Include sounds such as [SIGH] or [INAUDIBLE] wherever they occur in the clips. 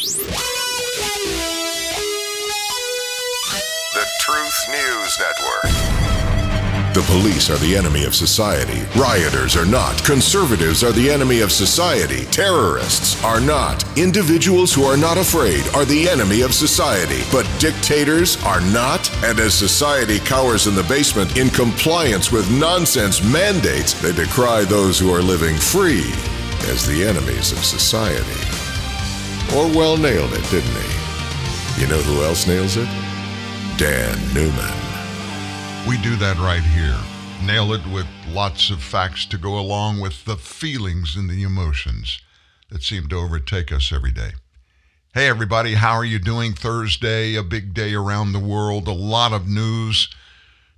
The Truth News Network. The police are the enemy of society. Rioters are not. Conservatives are the enemy of society. Terrorists are not. Individuals who are not afraid are the enemy of society. But dictators are not. And as society cowers in the basement in compliance with nonsense mandates, they decry those who are living free as the enemies of society. Orwell nailed it, didn't he? You know who else nails it? Dan Newman. We do that right here. Nail it with lots of facts to go along with the feelings and the emotions that seem to overtake us every day. Hey, everybody, how are you doing? Thursday, a big day around the world, a lot of news.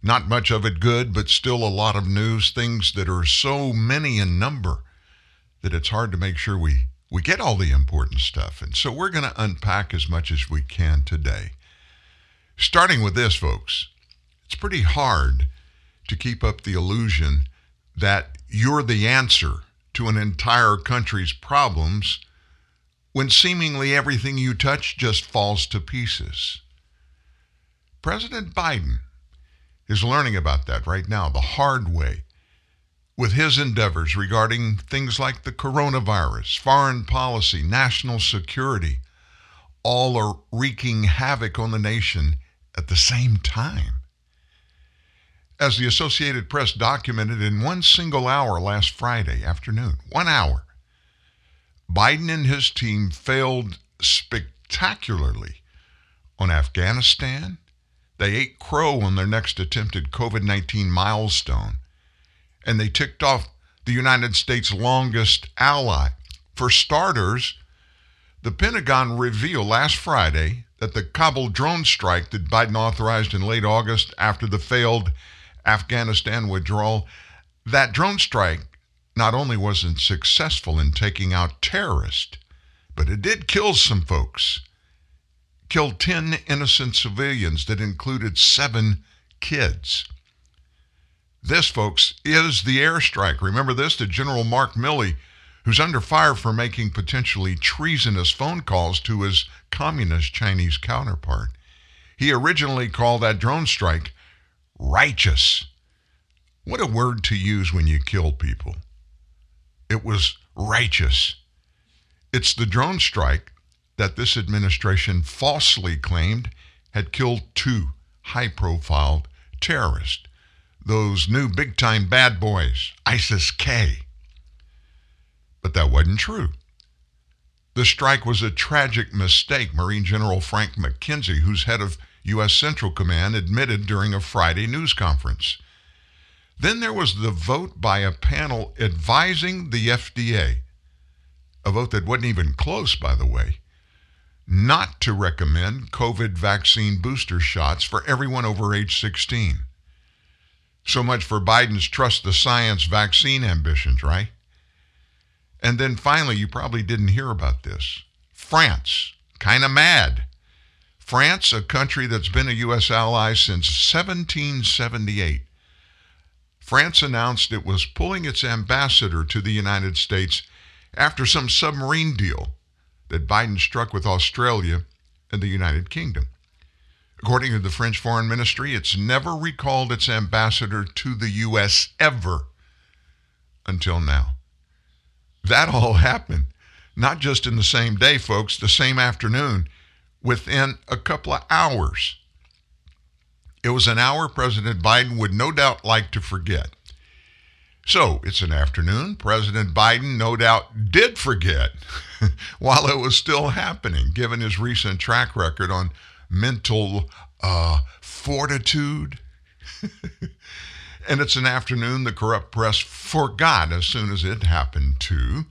Not much of it good, but still a lot of news, things that are so many in number that it's hard to make sure we, we get all the important stuff. And so we're going to unpack as much as we can today. Starting with this, folks, it's pretty hard to keep up the illusion that you're the answer to an entire country's problems when seemingly everything you touch just falls to pieces. President Biden is learning about that right now, the hard way, with his endeavors regarding things like the coronavirus, foreign policy, national security, all are wreaking havoc on the nation at the same time. As the Associated Press documented in one single hour last Friday afternoon, one hour, Biden and his team failed spectacularly on Afghanistan. They ate crow on their next attempted COVID 19 milestone. And they ticked off the United States' longest ally. For starters, the Pentagon revealed last Friday that the Kabul drone strike that Biden authorized in late August after the failed Afghanistan withdrawal, that drone strike not only wasn't successful in taking out terrorists, but it did kill some folks. Killed 10 innocent civilians that included seven kids. This, folks, is the airstrike. Remember this? The General Mark Milley who's under fire for making potentially treasonous phone calls to his communist Chinese counterpart. He originally called that drone strike righteous. What a word to use when you kill people. It was righteous. It's the drone strike that this administration falsely claimed had killed two high profile terrorists, those new big time bad boys, ISIS K. But that wasn't true. The strike was a tragic mistake, Marine General Frank McKenzie, who's head of U.S. Central Command, admitted during a Friday news conference. Then there was the vote by a panel advising the FDA, a vote that wasn't even close, by the way, not to recommend COVID vaccine booster shots for everyone over age 16. So much for Biden's trust the science vaccine ambitions, right? And then finally, you probably didn't hear about this. France, kind of mad. France, a country that's been a U.S. ally since 1778. France announced it was pulling its ambassador to the United States after some submarine deal that Biden struck with Australia and the United Kingdom. According to the French Foreign Ministry, it's never recalled its ambassador to the U.S. ever until now. That all [LAUGHS] happened, not just in the same day, folks, the same afternoon, within a couple of hours. It was an hour President Biden would no doubt like to forget. So it's an afternoon. President Biden no doubt did forget [LAUGHS] while it was still happening, given his recent track record on mental uh, fortitude. [LAUGHS] and it's an afternoon the corrupt press forgot as soon as it happened to,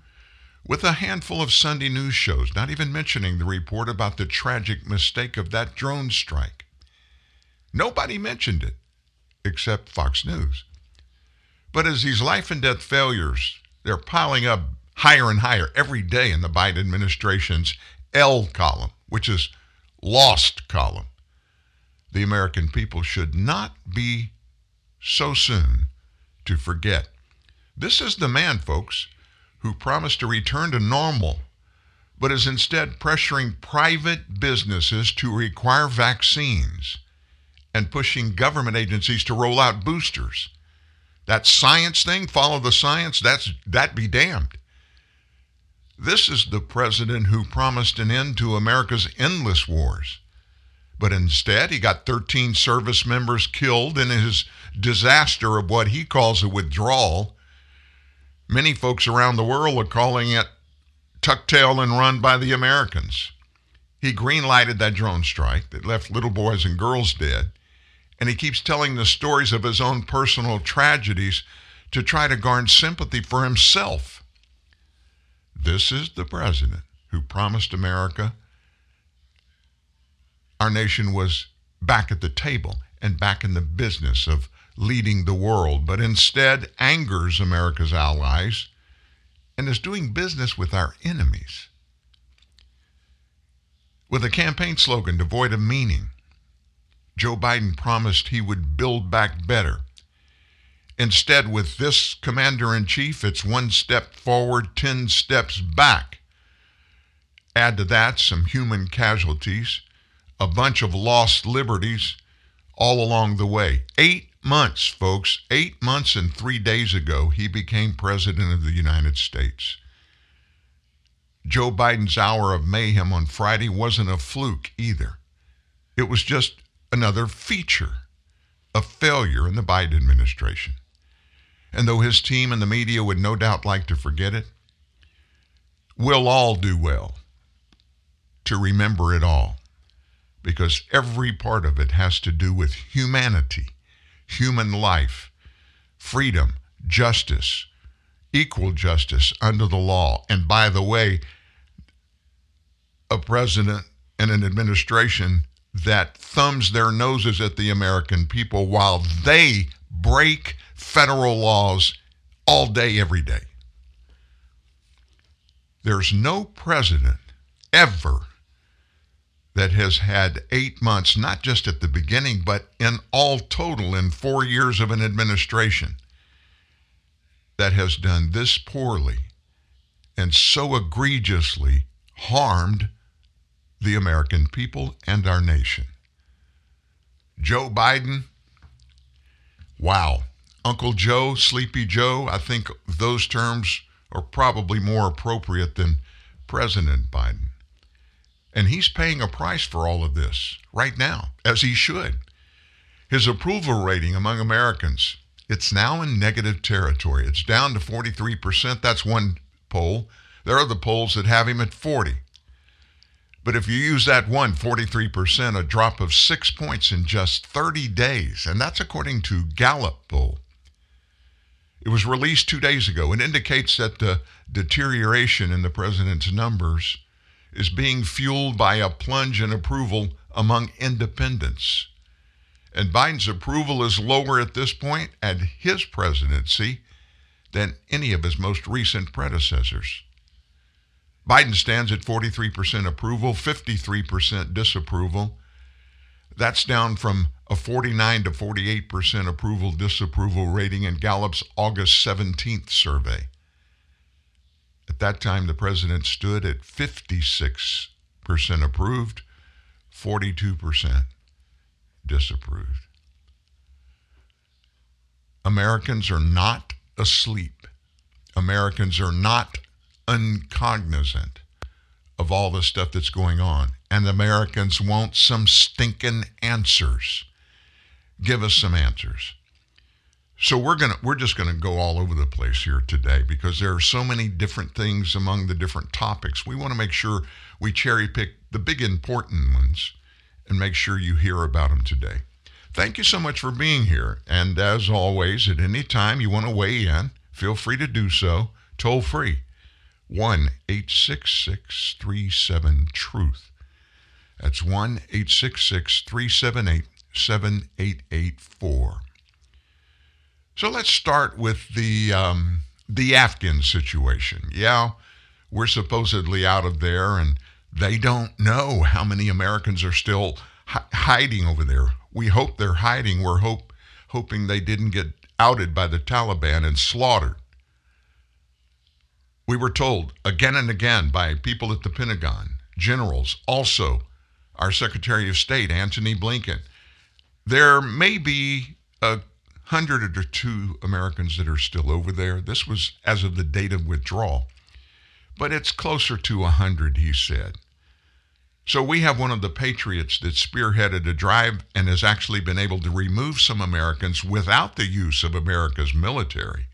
with a handful of Sunday news shows, not even mentioning the report about the tragic mistake of that drone strike. Nobody mentioned it except Fox News. But as these life and death failures, they're piling up higher and higher every day in the Biden administration's L column, which is lost column. The American people should not be so soon to forget. This is the man, folks, who promised to return to normal but is instead pressuring private businesses to require vaccines and pushing government agencies to roll out boosters. That science thing, follow the science, that's that be damned. This is the president who promised an end to America's endless wars. But instead, he got 13 service members killed in his disaster of what he calls a withdrawal. Many folks around the world are calling it tuck tail and run by the Americans. He greenlighted that drone strike that left little boys and girls dead, and he keeps telling the stories of his own personal tragedies to try to garner sympathy for himself. This is the president who promised America our nation was back at the table and back in the business of leading the world, but instead angers America's allies and is doing business with our enemies. With a campaign slogan devoid of meaning, Joe Biden promised he would build back better. Instead, with this commander in chief, it's one step forward, 10 steps back. Add to that some human casualties a bunch of lost liberties all along the way. Eight months, folks, eight months and three days ago, he became President of the United States. Joe Biden's hour of mayhem on Friday wasn't a fluke either. It was just another feature a failure in the Biden administration. And though his team and the media would no doubt like to forget it, we'll all do well to remember it all because every part of it has to do with humanity, human life, freedom, justice, equal justice under the law. And by the way, a president and an administration that thumbs their noses at the American people while they break federal laws all day, every day. There's no president ever that has had eight months, not just at the beginning, but in all total in four years of an administration, that has done this poorly and so egregiously harmed the American people and our nation. Joe Biden, wow. Uncle Joe, Sleepy Joe, I think those terms are probably more appropriate than President Biden. And he's paying a price for all of this right now, as he should. His approval rating among Americans, it's now in negative territory. It's down to 43%. That's one poll. There are the polls that have him at 40. But if you use that one, 43%, a drop of six points in just 30 days, and that's according to Gallup poll. It was released two days ago. and indicates that the deterioration in the president's numbers is being fueled by a plunge in approval among independents. And Biden's approval is lower at this point at his presidency than any of his most recent predecessors. Biden stands at 43% approval, 53% disapproval. That's down from a 49 to 48% approval disapproval rating in Gallup's August 17th survey. At that time, the president stood at 56% approved, 42% disapproved. Americans are not asleep. Americans are not uncognizant of all the stuff that's going on. And Americans want some stinking answers. Give us some answers. So we're gonna we're just gonna go all over the place here today because there are so many different things among the different topics. We want to make sure we cherry pick the big important ones and make sure you hear about them today. Thank you so much for being here. And as always, at any time you want to weigh in, feel free to do so. Toll free 1 866 37 Truth. That's 1 866 378 7884. So let's start with the um, the Afghan situation. Yeah, we're supposedly out of there, and they don't know how many Americans are still hi- hiding over there. We hope they're hiding. We're hope hoping they didn't get outed by the Taliban and slaughtered. We were told again and again by people at the Pentagon, generals, also our Secretary of State, Antony Blinken, there may be a hundred or two Americans that are still over there. This was as of the date of withdrawal, but it's closer to a hundred, he said. So we have one of the patriots that spearheaded a drive and has actually been able to remove some Americans without the use of America's military.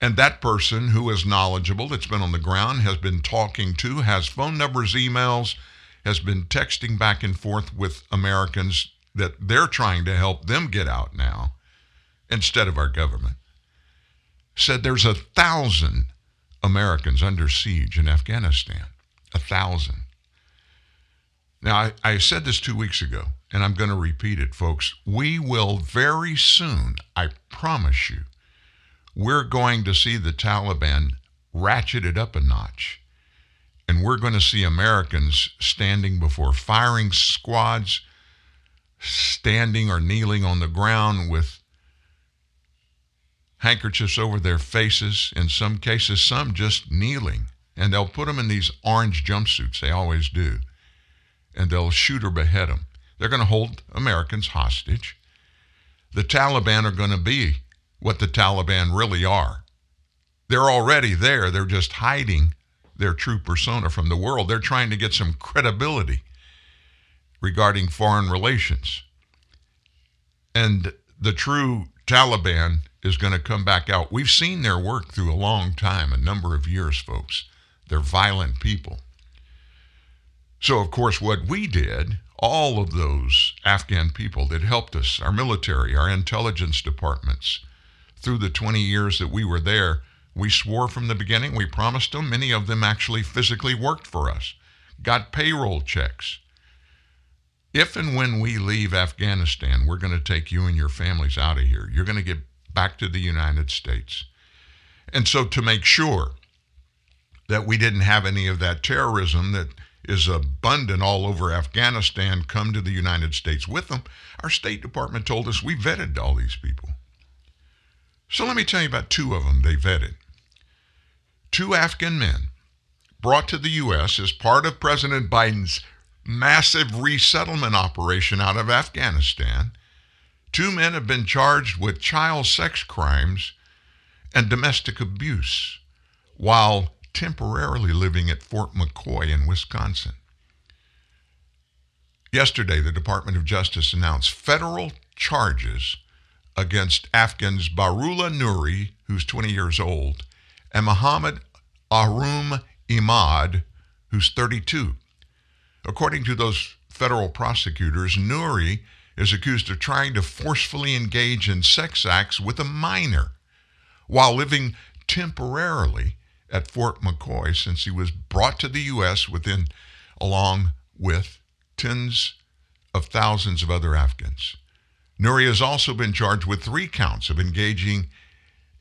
And that person who is knowledgeable, that's been on the ground, has been talking to, has phone numbers, emails, has been texting back and forth with Americans that they're trying to help them get out now instead of our government. Said there's a thousand Americans under siege in Afghanistan. A thousand. Now, I, I said this two weeks ago, and I'm going to repeat it, folks. We will very soon, I promise you, we're going to see the Taliban ratcheted up a notch. And we're going to see Americans standing before firing squads, standing or kneeling on the ground with handkerchiefs over their faces, in some cases, some just kneeling. And they'll put them in these orange jumpsuits, they always do, and they'll shoot or behead them. They're going to hold Americans hostage. The Taliban are going to be what the Taliban really are. They're already there, they're just hiding their true persona from the world. They're trying to get some credibility regarding foreign relations. And the true Taliban is going to come back out. We've seen their work through a long time, a number of years, folks. They're violent people. So, of course, what we did, all of those Afghan people that helped us, our military, our intelligence departments, through the 20 years that we were there, we swore from the beginning, we promised them, many of them actually physically worked for us, got payroll checks. If and when we leave Afghanistan, we're going to take you and your families out of here. You're going to get back to the United States. And so, to make sure that we didn't have any of that terrorism that is abundant all over Afghanistan come to the United States with them, our State Department told us we vetted all these people. So let me tell you about two of them they vetted. Two Afghan men brought to the U.S. as part of President Biden's massive resettlement operation out of Afghanistan. Two men have been charged with child sex crimes and domestic abuse while temporarily living at Fort McCoy in Wisconsin. Yesterday, the Department of Justice announced federal charges against Afghans Bahrullah Noori, who's 20 years old, and Muhammad Arum Imad, who's 32. According to those federal prosecutors, Noori is accused of trying to forcefully engage in sex acts with a minor while living temporarily at Fort McCoy since he was brought to the U.S. within, along with tens of thousands of other Afghans. Noori has also been charged with three counts of engaging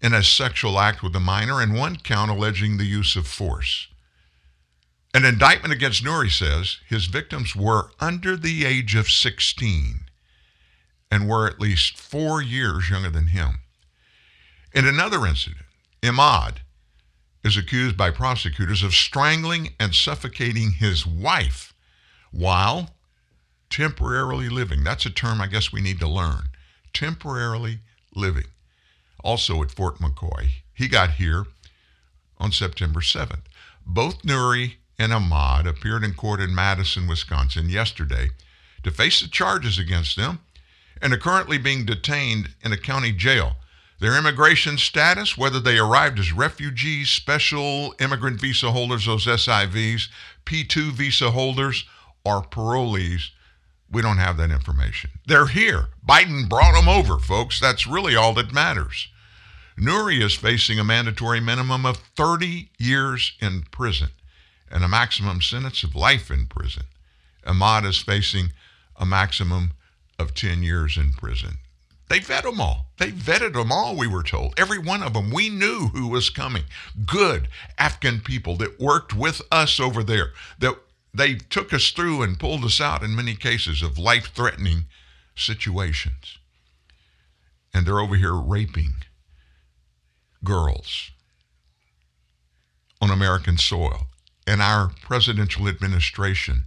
in a sexual act with a minor and one count alleging the use of force. An indictment against Noori says his victims were under the age of 16 and were at least four years younger than him. In another incident, Imad is accused by prosecutors of strangling and suffocating his wife while temporarily living. That's a term I guess we need to learn. Temporarily living. Also at Fort McCoy. He got here on September 7th. Both Noori and Ahmad appeared in court in Madison, Wisconsin yesterday to face the charges against them and are currently being detained in a county jail. Their immigration status, whether they arrived as refugees, special immigrant visa holders, those SIVs, P2 visa holders, or parolees, we don't have that information. They're here. Biden brought them over, folks. That's really all that matters. Noori is facing a mandatory minimum of 30 years in prison and a maximum sentence of life in prison. Ahmad is facing a maximum of 10 years in prison. They vet them all. They vetted them all, we were told. Every one of them. We knew who was coming. Good Afghan people that worked with us over there, that they took us through and pulled us out in many cases of life threatening situations. And they're over here raping girls. on American soil, and our presidential administration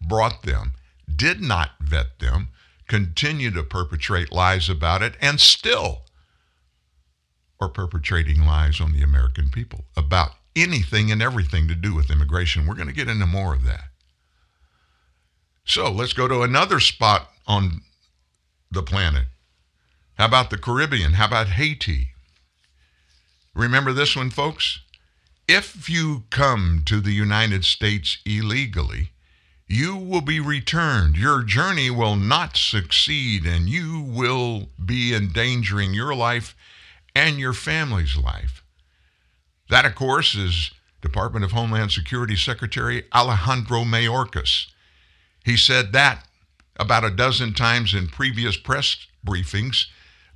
brought them, did not vet them, continue to perpetrate lies about it, and still are perpetrating lies on the American people about anything and everything to do with immigration. We're going to get into more of that. So let's go to another spot on the planet. How about the Caribbean? How about Haiti? Remember this one, folks? If you come to the United States illegally, you will be returned. Your journey will not succeed, and you will be endangering your life and your family's life. That, of course, is Department of Homeland Security Secretary Alejandro Mayorkas. He said that about a dozen times in previous press briefings,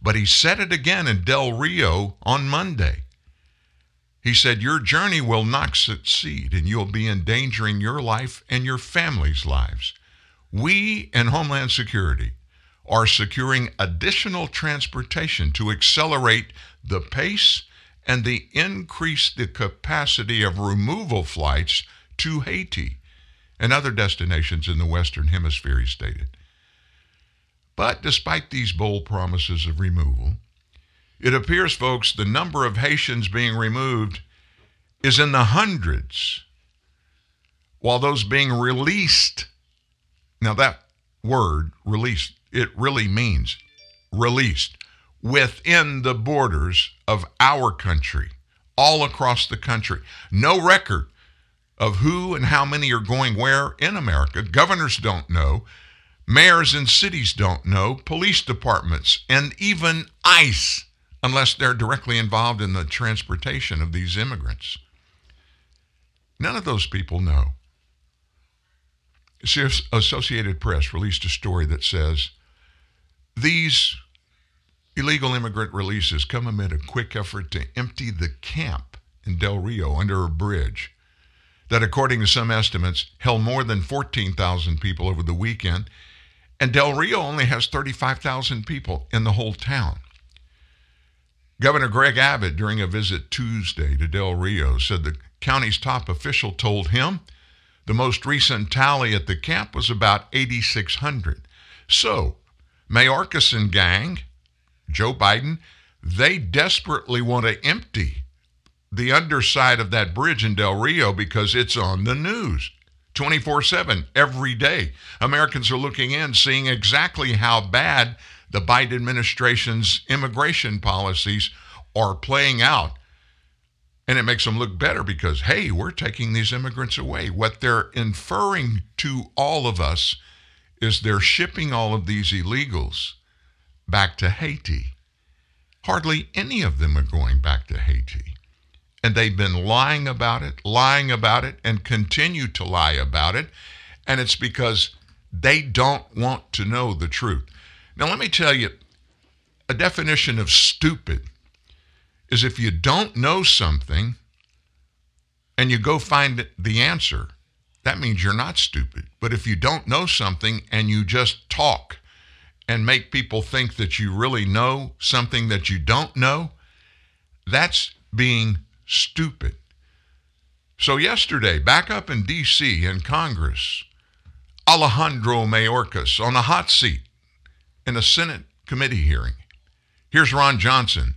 but he said it again in Del Rio on Monday. He said, Your journey will not succeed and you'll be endangering your life and your family's lives. We in Homeland Security are securing additional transportation to accelerate the pace and the increase the capacity of removal flights to Haiti and other destinations in the Western Hemisphere, he stated. But despite these bold promises of removal, it appears, folks, the number of Haitians being removed is in the hundreds, while those being released. Now, that word, released, it really means released within the borders of our country, all across the country. No record of who and how many are going where in America. Governors don't know. Mayors and cities don't know. Police departments and even ICE unless they're directly involved in the transportation of these immigrants. None of those people know. Associated Press released a story that says these illegal immigrant releases come amid a quick effort to empty the camp in Del Rio under a bridge that, according to some estimates, held more than 14,000 people over the weekend. And Del Rio only has 35,000 people in the whole town. Governor Greg Abbott, during a visit Tuesday to Del Rio, said the county's top official told him the most recent tally at the camp was about 8,600. So, Mayorkas and gang, Joe Biden, they desperately want to empty the underside of that bridge in Del Rio because it's on the news 24 7 every day. Americans are looking in, seeing exactly how bad the Biden administration's immigration policies are playing out. And it makes them look better because, hey, we're taking these immigrants away. What they're inferring to all of us is they're shipping all of these illegals back to Haiti. Hardly any of them are going back to Haiti. And they've been lying about it, lying about it, and continue to lie about it. And it's because they don't want to know the truth. Now, let me tell you a definition of stupid is if you don't know something and you go find the answer, that means you're not stupid. But if you don't know something and you just talk and make people think that you really know something that you don't know, that's being stupid. So, yesterday, back up in D.C. in Congress, Alejandro Mayorkas on a hot seat in a Senate committee hearing. Here's Ron Johnson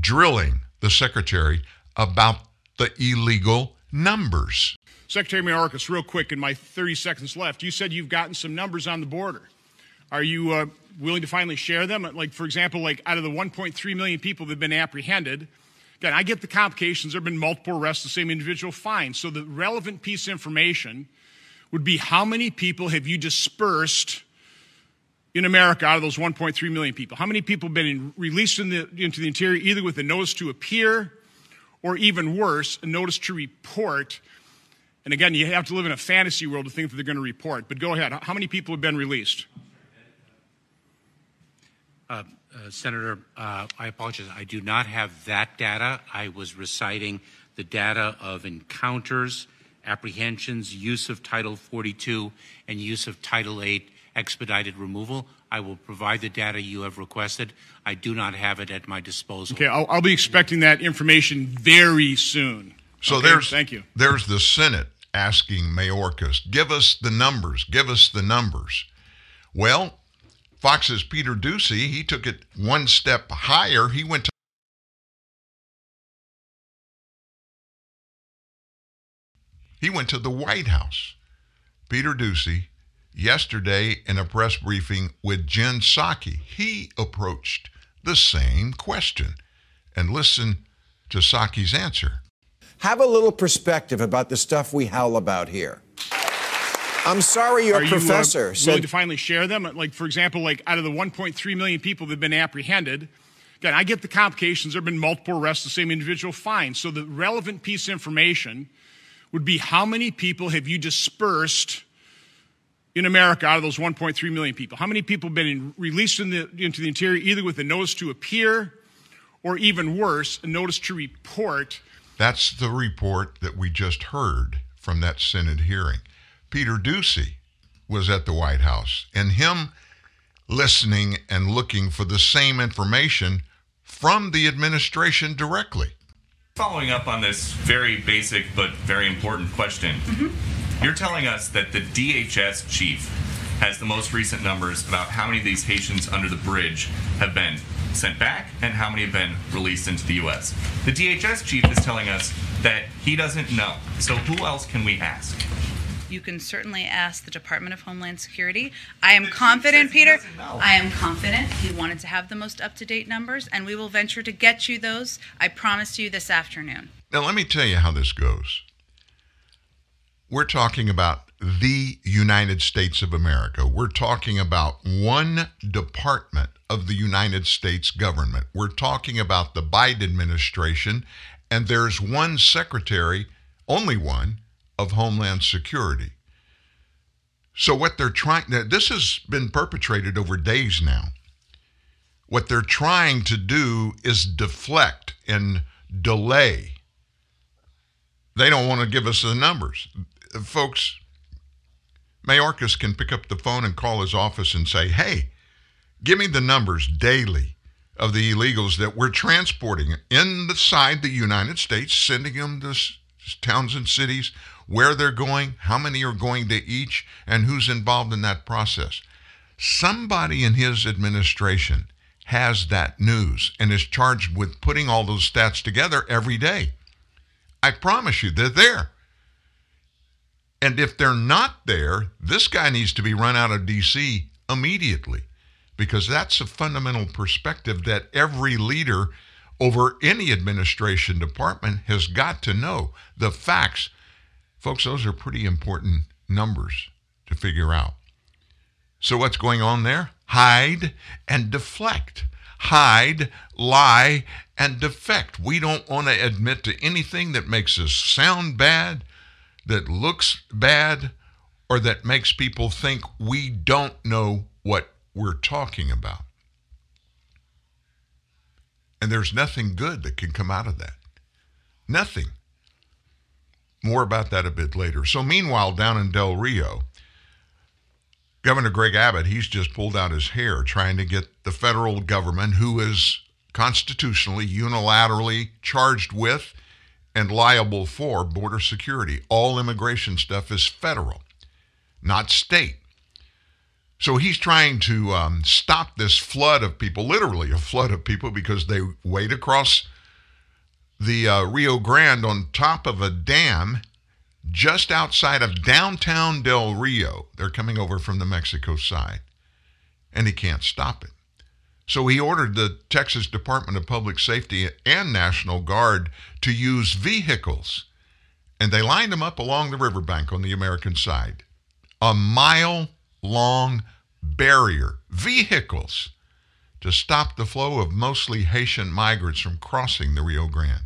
drilling the secretary about the illegal numbers. Secretary Mayorkas, real quick, in my 30 seconds left, you said you've gotten some numbers on the border. Are you uh, willing to finally share them? Like, for example, like out of the 1.3 million people that have been apprehended, again, I get the complications. There have been multiple arrests, the same individual, fine. So the relevant piece of information would be how many people have you dispersed in America out of those 1.3 million people? How many people have been in, released in the, into the interior either with a notice to appear or even worse, a notice to report? And again, you have to live in a fantasy world to think that they're going to report. But go ahead. How many people have been released? Uh, uh, Senator, uh, I apologize. I do not have that data. I was reciting the data of encounters, apprehensions, use of Title 42, and use of Title 8 expedited removal. I will provide the data you have requested. I do not have it at my disposal. Okay, I'll, I'll be expecting that information very soon. So Okay, there's thank you. There's the Senate asking Mayorkas, give us the numbers, give us the numbers. Well, Fox's Peter Doocy, he took it one step higher. He went to he went to the White House. Peter Doocy yesterday in a press briefing with Jen Psaki, he approached the same question. And listen to Psaki's answer. Have a little perspective about the stuff we howl about here. I'm sorry your Are professor you uh, said willing to finally share them? Like, for example, like out of the 1.3 million people that have been apprehended, again, I get the complications. There have been multiple arrests, the same individual, fine. So the relevant piece of information would be how many people have you dispersed in America out of those 1.3 million people? How many people have been in, released in the, into the interior either with a notice to appear or even worse, a notice to report? That's the report that we just heard from that Senate hearing. Peter Doocy was at the White House, and him listening and looking for the same information from the administration directly. Following up on this very basic but very important question, mm-hmm. you're telling us that the DHS chief has the most recent numbers about how many of these Haitians under the bridge have been sent back and how many have been released into the U.S. The DHS chief is telling us that he doesn't know. So who else can we ask? You can certainly ask the Department of Homeland Security. I am confident, Peter. I am confident he wanted to have the most up to date numbers, and we will venture to get you those. I promise you this afternoon. Now, let me tell you how this goes. We're talking about the United States of America. We're talking about one department of the United States government. We're talking about the Biden administration, and there's one secretary, only one, of Homeland Security. So, what they're trying, this has been perpetrated over days now. What they're trying to do is deflect and delay. They don't want to give us the numbers. Folks, Mayorkas can pick up the phone and call his office and say, hey, give me the numbers daily of the illegals that we're transporting inside the United States, sending them to towns and cities, where they're going, how many are going to each, and who's involved in that process. Somebody in his administration has that news and is charged with putting all those stats together every day. I promise you, they're there. And if they're not there, this guy needs to be run out of D.C. immediately because that's a fundamental perspective that every leader over any administration department has got to know. The facts, folks, those are pretty important numbers to figure out. So, what's going on there? Hide and deflect. Hide, lie, and defect. We don't want to admit to anything that makes us sound bad, that looks bad, or that makes people think we don't know what we're talking about. And there's nothing good that can come out of that. Nothing. More about that a bit later. So, meanwhile, down in Del Rio, Governor Greg Abbott, he's just pulled out his hair trying to get the federal government, who is constitutionally, unilaterally charged with and liable for border security. All immigration stuff is federal, not state. So he's trying to um, stop this flood of people, literally a flood of people, because they wade across the uh, Rio Grande on top of a dam just outside of downtown Del Rio. They're coming over from the Mexico side, and he can't stop it. So he ordered the Texas Department of Public Safety and National Guard to use vehicles, and they lined them up along the riverbank on the American side. A mile long barrier, vehicles, to stop the flow of mostly Haitian migrants from crossing the Rio Grande.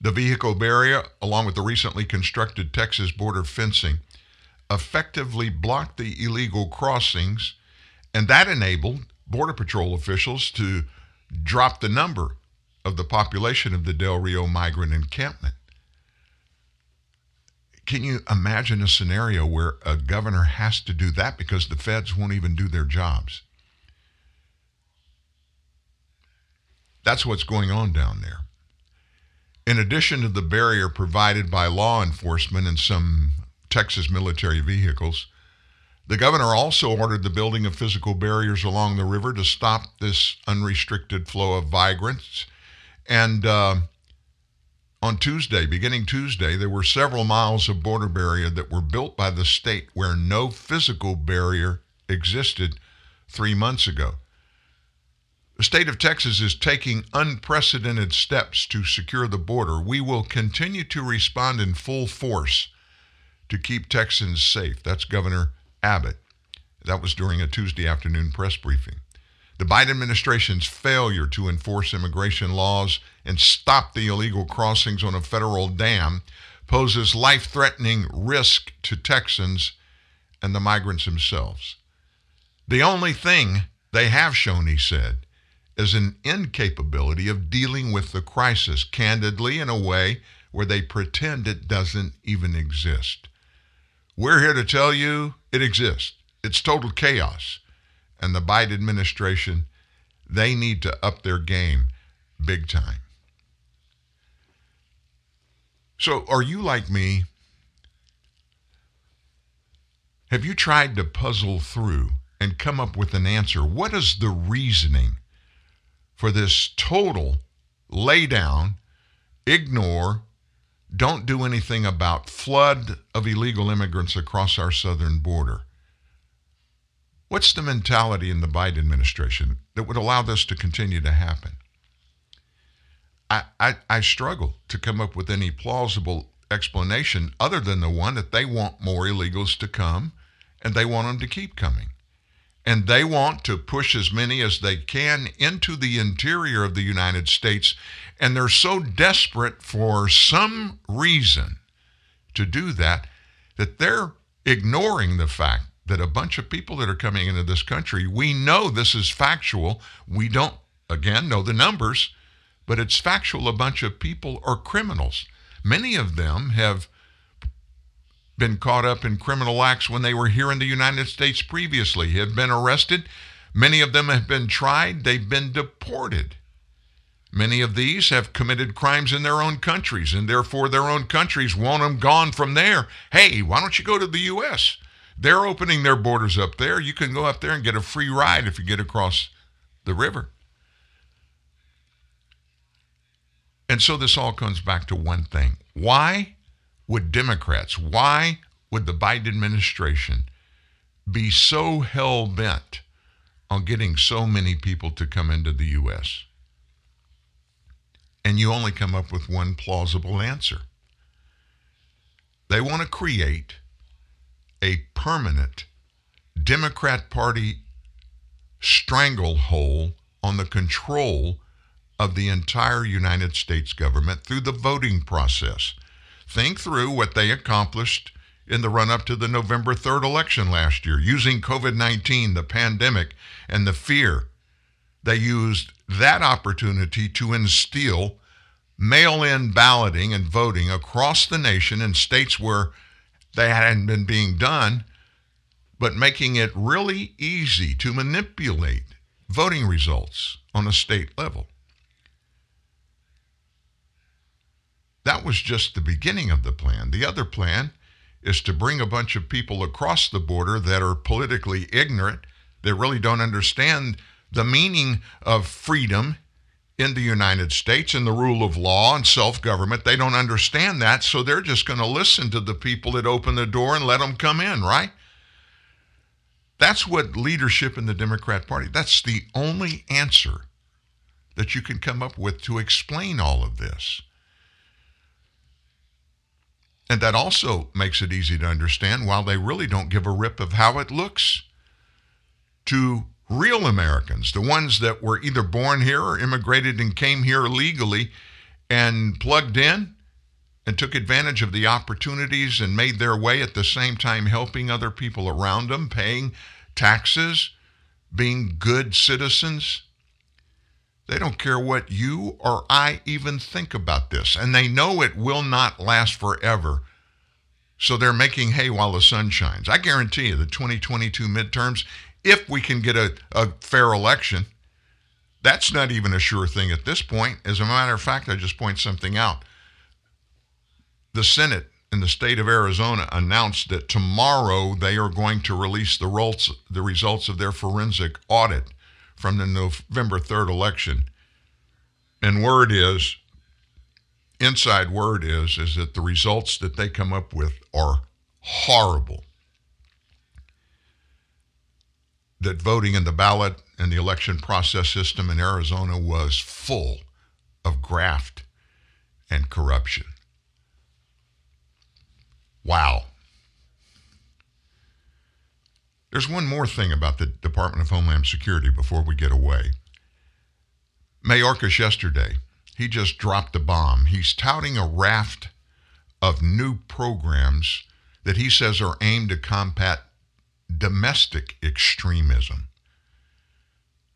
The vehicle barrier, along with the recently constructed Texas border fencing, effectively blocked the illegal crossings, and that enabled Border Patrol officials to drop the number of the population of the Del Rio migrant encampment. Can you imagine a scenario where a governor has to do that because the feds won't even do their jobs? That's what's going on down there. In addition to the barrier provided by law enforcement and some Texas military vehicles, the governor also ordered the building of physical barriers along the river to stop this unrestricted flow of migrants. And uh, on Tuesday, beginning Tuesday, there were several miles of border barrier that were built by the state where no physical barrier existed three months ago. The state of Texas is taking unprecedented steps to secure the border. We will continue to respond in full force to keep Texans safe. That's Governor Abbott. That was during a Tuesday afternoon press briefing. The Biden administration's failure to enforce immigration laws and stop the illegal crossings on a federal dam poses life threatening risk to Texans and the migrants themselves. The only thing they have shown, he said, is an incapability of dealing with the crisis candidly in a way where they pretend it doesn't even exist. We're here to tell you it exists. It's total chaos. And the Biden administration, they need to up their game big time. So, are you like me? Have you tried to puzzle through and come up with an answer? What is the reasoning for this total lay down, ignore, don't do anything about flood of illegal immigrants across our southern border. What's the mentality in the Biden administration that would allow this to continue to happen? I, I, I struggle to come up with any plausible explanation other than the one that they want more illegals to come and they want them to keep coming and they want to push as many as they can into the interior of the United States. And they're so desperate for some reason to do that that they're ignoring the fact that a bunch of people that are coming into this country, we know this is factual. We don't, again, know the numbers, but it's factual. A bunch of people are criminals. Many of them have been caught up in criminal acts when they were here in the United States previously, have been arrested. Many of them have been tried, they've been deported. Many of these have committed crimes in their own countries, and therefore their own countries want them gone from there. Hey, why don't you go to the U.S.? They're opening their borders up there. You can go up there and get a free ride if you get across the river. And so this all comes back to one thing. Why would Democrats, why would the Biden administration be so hell bent on getting so many people to come into the U.S.? And you only come up with one plausible answer. They want to create a permanent Democrat Party stranglehold on the control of the entire United States government through the voting process. Think through what they accomplished in the run up to the November 3rd election last year, using COVID 19, the pandemic, and the fear. They used that opportunity to instill mail in balloting and voting across the nation in states where they hadn't been being done, but making it really easy to manipulate voting results on a state level. That was just the beginning of the plan. The other plan is to bring a bunch of people across the border that are politically ignorant, that really don't understand the meaning of freedom in the United States and the rule of law and self government. They don't understand that, so they're just going to listen to the people that open the door and let them come in, right? That's what leadership in the Democrat Party, that's the only answer that you can come up with to explain all of this. And that also makes it easy to understand while they really don't give a rip of how it looks to real Americans, the ones that were either born here or immigrated and came here legally and plugged in and took advantage of the opportunities and made their way at the same time helping other people around them, paying taxes, being good citizens. They don't care what you or I even think about this. And they know it will not last forever. So they're making hay while the sun shines. I guarantee you the 2022 midterms, if we can get a, a fair election, that's not even a sure thing at this point. As a matter of fact, I just point something out. the Senate in the state of Arizona announced that tomorrow they are going to release the results, the results of their forensic audit from the November 3rd election. And word is, inside word is, is that the results that they come up with are horrible. That voting in the ballot and the election process system in Arizona was full of graft and corruption. Wow. There's one more thing about the Department of Homeland Security before we get away. Mayorkas yesterday, he just dropped a bomb. He's touting a raft of new programs that he says are aimed to combat domestic extremism,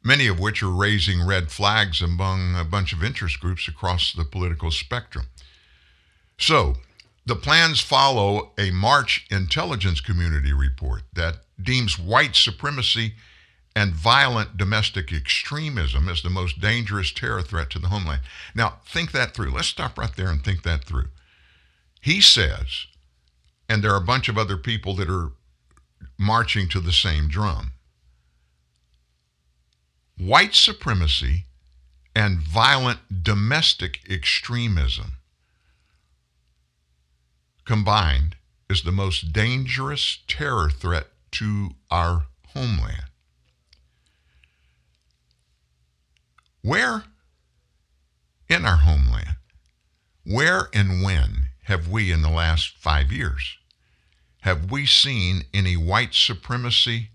many of which are raising red flags among a bunch of interest groups across the political spectrum. So, the plans follow a March intelligence community report that deems white supremacy and violent domestic extremism as the most dangerous terror threat to the homeland. Now, think that through. Let's stop right there and think that through. He says, and there are a bunch of other people that are marching to the same drum white supremacy and violent domestic extremism combined is the most dangerous terror threat to our homeland. Where in our homeland, where and when have we in the last five years, have we seen any white supremacy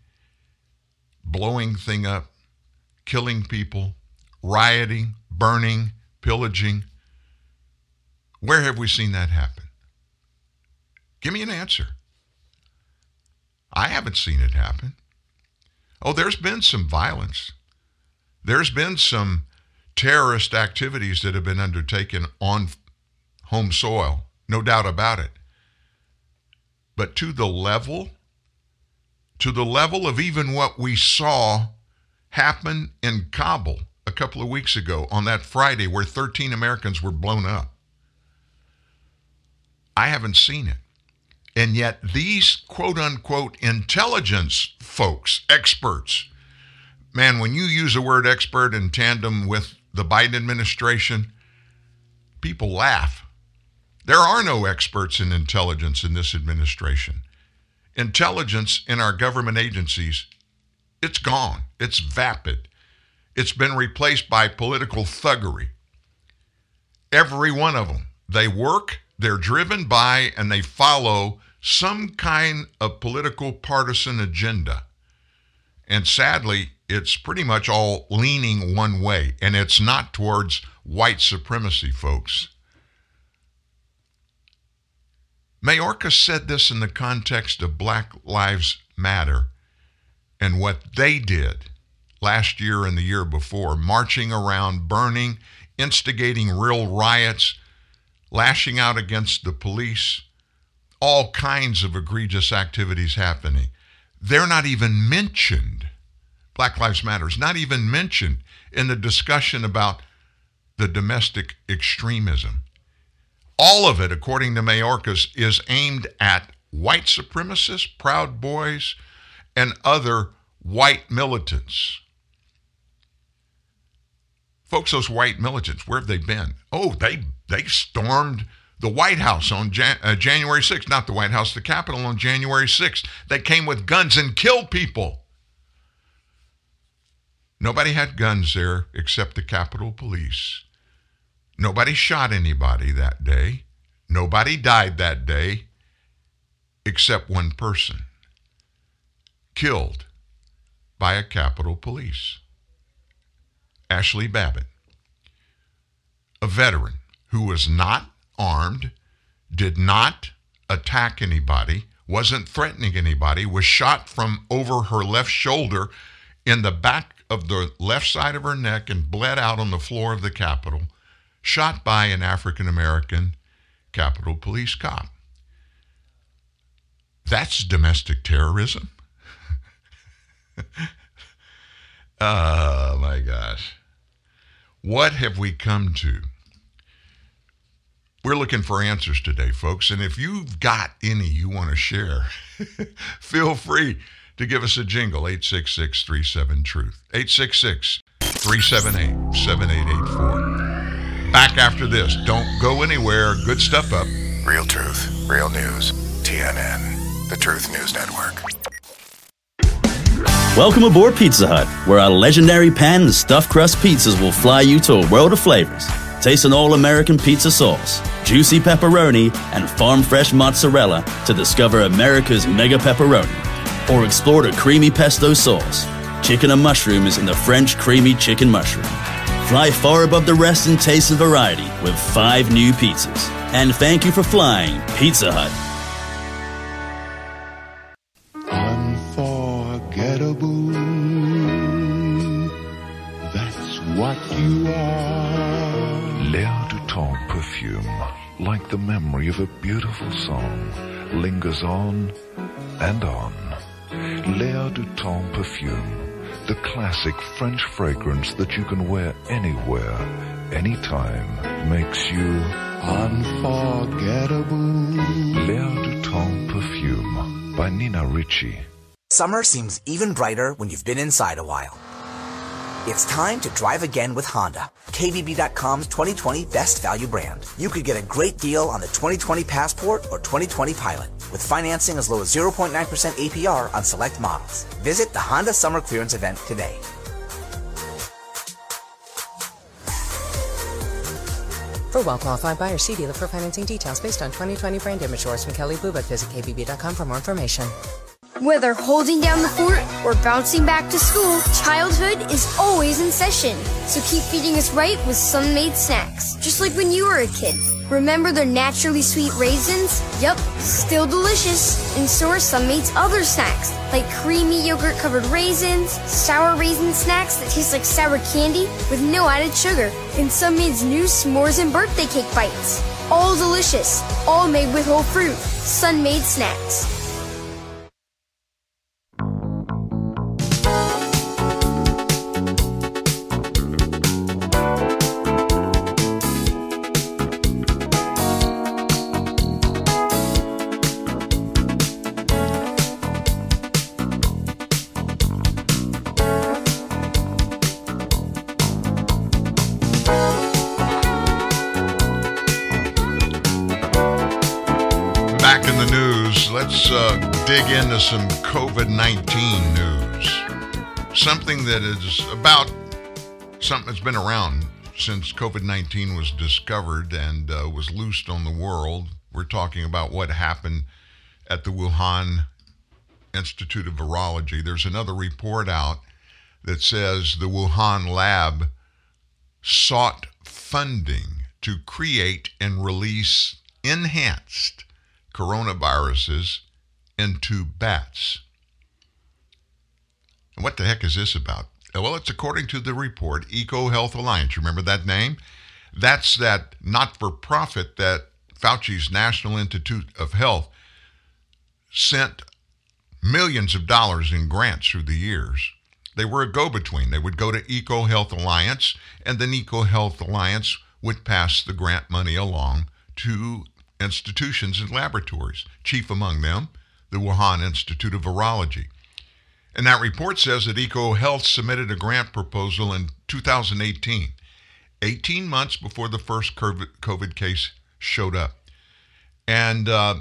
blowing thing up, killing people, rioting, burning, pillaging? Where have we seen that happen? Give me an answer. I haven't seen it happen. Oh, there's been some violence. There's been some terrorist activities that have been undertaken on home soil, no doubt about it. But to the level, to the level of even what we saw happen in Kabul a couple of weeks ago on that Friday where 13 Americans were blown up. I haven't seen it. And yet, these quote unquote intelligence folks, experts, man, when you use the word expert in tandem with the Biden administration, people laugh. There are no experts in intelligence in this administration. Intelligence in our government agencies, it's gone. It's vapid. It's been replaced by political thuggery. Every one of them. They work, they're driven by, and they follow some kind of political partisan agenda. And sadly, it's pretty much all leaning one way, and it's not towards white supremacy, folks. Mayorkas said this in the context of Black Lives Matter and what they did last year and the year before, marching around, burning, instigating real riots, lashing out against the police, all kinds of egregious activities happening. They're not even mentioned. Black Lives Matter is not even mentioned in the discussion about the domestic extremism. All of it, according to Mayorkas, is aimed at white supremacists, Proud Boys, and other white militants. Folks, those white militants, where have they been? Oh, they they stormed the White House on Jan- uh, January 6th, not the White House, the Capitol on January 6th. that came with guns and killed people. Nobody had guns there except the Capitol Police. Nobody shot anybody that day. Nobody died that day except one person killed by a Capitol Police. Ashley Babbitt, a veteran who was not armed, did not attack anybody, wasn't threatening anybody, was shot from over her left shoulder in the back of the left side of her neck and bled out on the floor of the Capitol, shot by an African American Capitol Police cop. That's domestic terrorism. [LAUGHS] oh my gosh. What have we come to? We're looking for answers today, folks. And if you've got any you want to share, [LAUGHS] feel free to give us a jingle 866 37 Truth. 866 378 7884. Back after this. Don't go anywhere. Good stuff up. Real truth, real news. TNN, the Truth News Network. Welcome aboard Pizza Hut, where our legendary pan and stuffed crust pizzas will fly you to a world of flavors. Taste an all American pizza sauce, juicy pepperoni, and farm fresh mozzarella to discover America's mega pepperoni. Or explore the creamy pesto sauce. Chicken and mushroom is in the French creamy chicken mushroom. Fly far above the rest in taste and variety with five new pizzas. And thank you for flying, Pizza Hut. Like the memory of a beautiful song, lingers on and on. L'air du temps perfume, the classic French fragrance that you can wear anywhere, anytime, makes you Unforgettable. L'air du temps perfume by Nina Ricci. Summer seems even brighter when you've been inside a while. It's time to drive again with Honda, KBB.com's 2020 best value brand. You could get a great deal on the 2020 Passport or 2020 Pilot with financing as low as 0.9% APR on select models. Visit the Honda Summer Clearance event today. For well-qualified buyers, see dealer for financing details based on 2020 brand image source from Kelley Blue, Book. visit kbb.com for more information. Whether holding down the fort or bouncing back to school, childhood is always in session. So keep feeding us right with Sun-Maid snacks, just like when you were a kid. Remember their naturally sweet raisins? Yup, still delicious. And so are Sun-Maid's other snacks, like creamy yogurt-covered raisins, sour raisin snacks that taste like sour candy with no added sugar, and Sun-Maid's new s'mores and birthday cake bites. All delicious, all made with whole fruit. Sun-Maid snacks. Into some COVID 19 news. Something that is about something that's been around since COVID 19 was discovered and uh, was loosed on the world. We're talking about what happened at the Wuhan Institute of Virology. There's another report out that says the Wuhan lab sought funding to create and release enhanced coronaviruses into bats. And what the heck is this about? Uh, well, it's according to the report, EcoHealth Alliance. Remember that name? That's that not for profit that Fauci's National Institute of Health sent millions of dollars in grants through the years. They were a go between. They would go to EcoHealth Alliance, and then EcoHealth Alliance would pass the grant money along to institutions and laboratories, chief among them, the Wuhan Institute of Virology. And that report says that EcoHealth submitted a grant proposal in 2018, 18 months before the first COVID case showed up. And uh,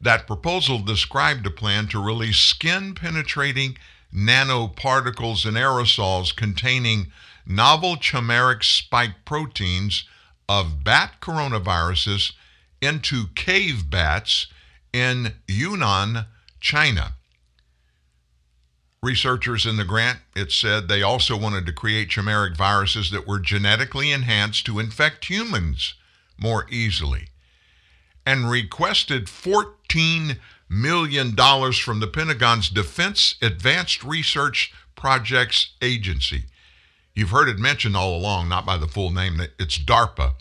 that proposal described a plan to release skin penetrating nanoparticles and aerosols containing novel chimeric spike proteins of bat coronaviruses into cave bats in Yunnan, China. Researchers in the grant, it said they also wanted to create chimeric viruses that were genetically enhanced to infect humans more easily and requested $14 million from the Pentagon's Defense Advanced Research Projects Agency. You've heard it mentioned all along, not by the full name, it's DARPA,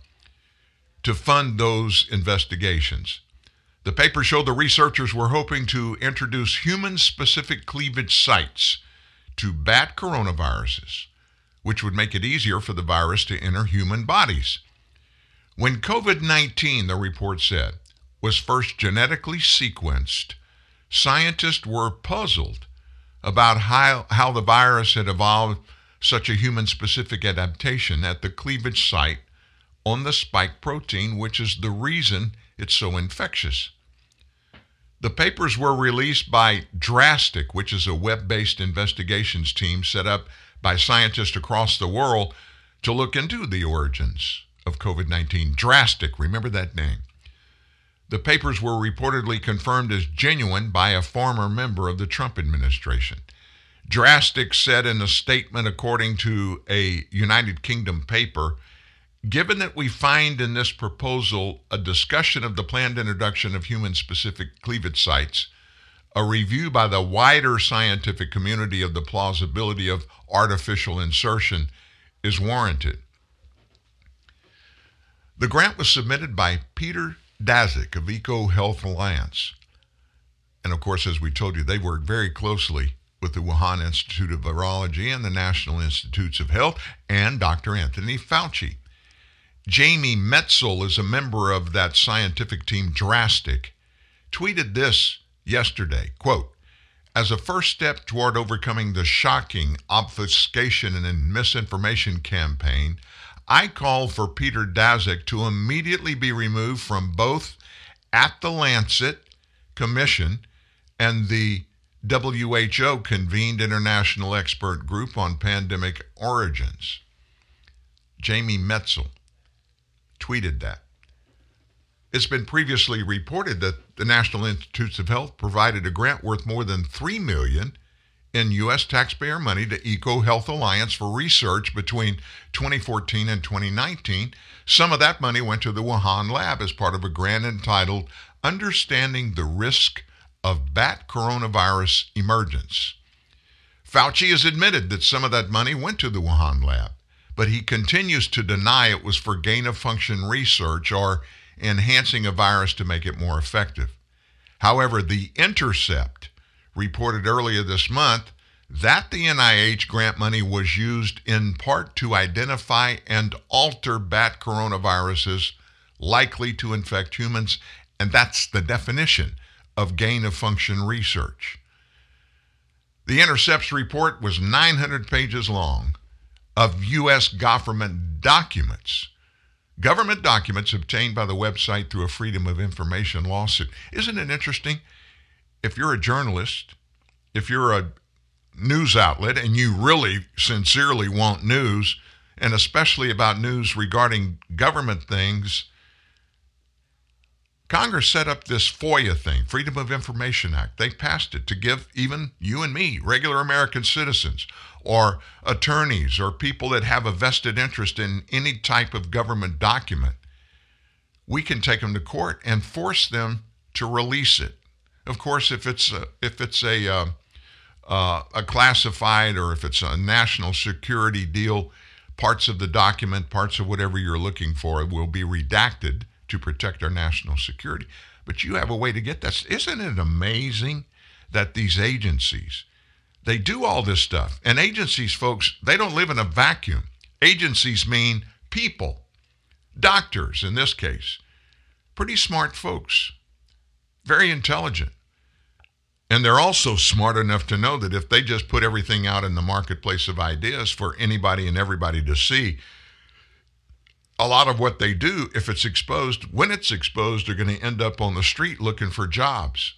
to fund those investigations. The paper showed the researchers were hoping to introduce human specific cleavage sites to bat coronaviruses, which would make it easier for the virus to enter human bodies. When COVID 19, the report said, was first genetically sequenced, scientists were puzzled about how, how the virus had evolved such a human specific adaptation at the cleavage site on the spike protein, which is the reason it's so infectious. The papers were released by Drastic, which is a web based investigations team set up by scientists across the world to look into the origins of COVID 19. Drastic, remember that name. The papers were reportedly confirmed as genuine by a former member of the Trump administration. Drastic said in a statement, according to a United Kingdom paper, Given that we find in this proposal a discussion of the planned introduction of human specific cleavage sites, a review by the wider scientific community of the plausibility of artificial insertion is warranted. The grant was submitted by Peter Daszak of EcoHealth Alliance. And of course, as we told you, they work very closely with the Wuhan Institute of Virology and the National Institutes of Health and Dr. Anthony Fauci. Jamie Metzl is a member of that scientific team, Drastic, tweeted this yesterday, quote, as a first step toward overcoming the shocking obfuscation and misinformation campaign, I call for Peter Daszak to immediately be removed from both at the Lancet Commission and the WHO convened international expert group on pandemic origins. Jamie Metzl tweeted that. It's been previously reported that the National Institutes of Health provided a grant worth more than 3 million in US taxpayer money to EcoHealth Alliance for research between 2014 and 2019. Some of that money went to the Wuhan lab as part of a grant entitled Understanding the Risk of Bat Coronavirus Emergence. Fauci has admitted that some of that money went to the Wuhan lab but he continues to deny it was for gain of function research or enhancing a virus to make it more effective. However, The Intercept reported earlier this month that the NIH grant money was used in part to identify and alter bat coronaviruses likely to infect humans, and that's the definition of gain of function research. The Intercept's report was 900 pages long of U.S. government documents. Government documents obtained by the website through a Freedom of Information lawsuit. Isn't it interesting? If you're a journalist, if you're a news outlet and you really sincerely want news, and especially about news regarding government things, Congress set up this FOIA thing, Freedom of Information Act. They passed it to give even you and me, regular American citizens, or attorneys, or people that have a vested interest in any type of government document, we can take them to court and force them to release it. Of course, if it's a, if it's a uh, uh, a classified or if it's a national security deal, parts of the document, parts of whatever you're looking for, will be redacted to protect our national security. But you have a way to get that. Isn't it amazing that these agencies, they do all this stuff. And agencies, folks, they don't live in a vacuum. Agencies mean people, doctors in this case, pretty smart folks, very intelligent. And they're also smart enough to know that if they just put everything out in the marketplace of ideas for anybody and everybody to see, a lot of what they do, if it's exposed, when it's exposed, are going to end up on the street looking for jobs.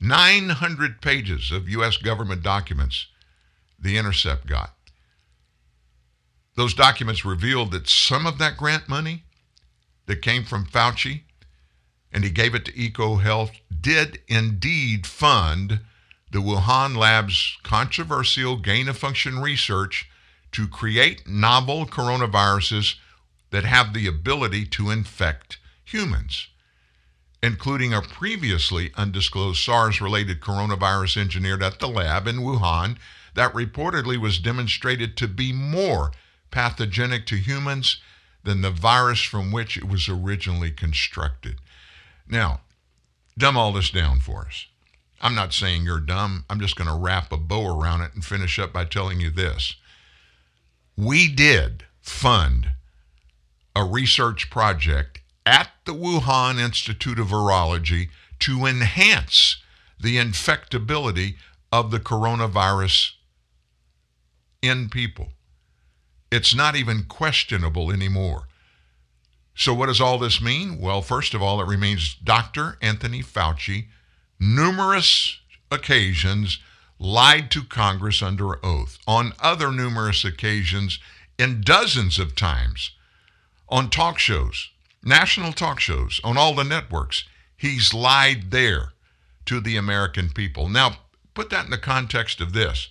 900 pages of U.S. government documents The Intercept got. Those documents revealed that some of that grant money that came from Fauci and he gave it to EcoHealth did indeed fund the Wuhan lab's controversial gain of function research to create novel coronaviruses that have the ability to infect humans, including a previously undisclosed SARS related coronavirus engineered at the lab in Wuhan that reportedly was demonstrated to be more pathogenic to humans than the virus from which it was originally constructed. Now, dumb all this down for us. I'm not saying you're dumb. I'm just going to wrap a bow around it and finish up by telling you this. We did fund a research project at the Wuhan Institute of Virology to enhance the infectability of the coronavirus in people. It's not even questionable anymore. So, what does all this mean? Well, first of all, it remains Dr. Anthony Fauci, numerous occasions, lied to Congress under oath. On other numerous occasions, in dozens of times, on talk shows, national talk shows, on all the networks, he's lied there to the American people. Now, put that in the context of this.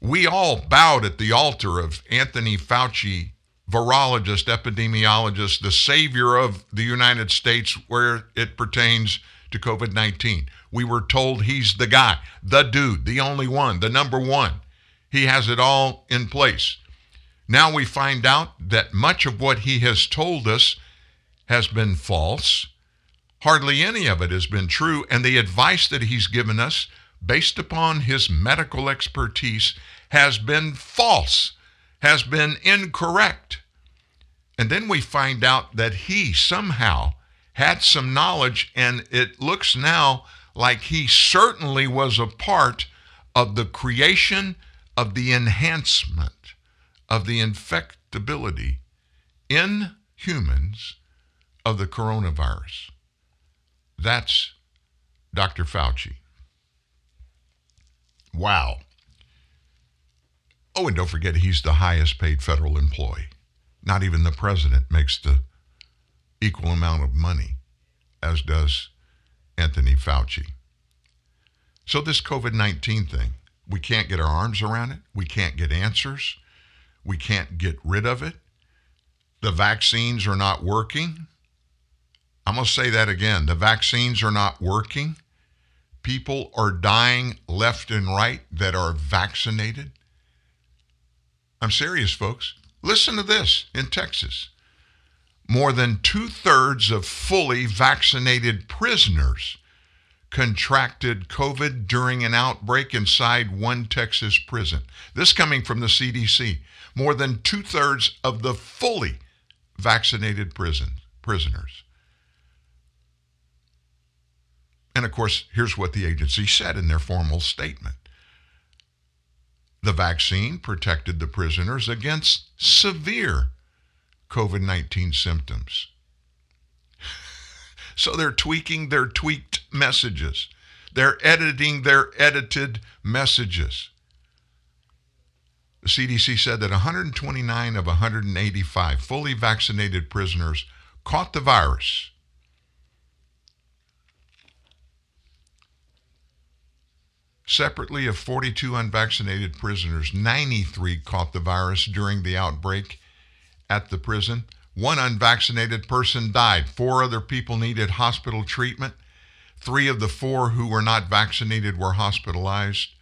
We all bowed at the altar of Anthony Fauci virologist, epidemiologist, the savior of the United States where it pertains to COVID 19. We were told he's the guy, the dude, the only one, the number one. He has it all in place. Now we find out that much of what he has told us has been false. Hardly any of it has been true. And the advice that he's given us, based upon his medical expertise, has been false has been incorrect. And then we find out that he somehow had some knowledge, and it looks now like he certainly was a part of the creation of the enhancement of the infectability in humans of the coronavirus. That's Dr. Fauci. Wow. Oh, and don't forget, he's the highest paid federal employee. Not even the president makes the equal amount of money as does Anthony Fauci. So, this COVID 19 thing, we can't get our arms around it. We can't get answers. We can't get rid of it. The vaccines are not working. I'm going to say that again. The vaccines are not working. People are dying left and right that are vaccinated. I'm serious, folks. Listen to this in Texas. More than two thirds of fully vaccinated prisoners contracted COVID during an outbreak inside one Texas prison. This coming from the CDC. More than two thirds of the fully vaccinated prison, prisoners. And of course, here's what the agency said in their formal statement the vaccine protected the prisoners against severe COVID 19 symptoms. [LAUGHS] so they're tweaking their tweaked messages, they're editing their edited messages. The CDC said that 129 of 185 fully vaccinated prisoners caught the virus Separately, of 42 unvaccinated prisoners, 93 caught the virus during the outbreak at the prison. One unvaccinated person died. Four other people needed hospital treatment. Three of the four who were not vaccinated were hospitalized.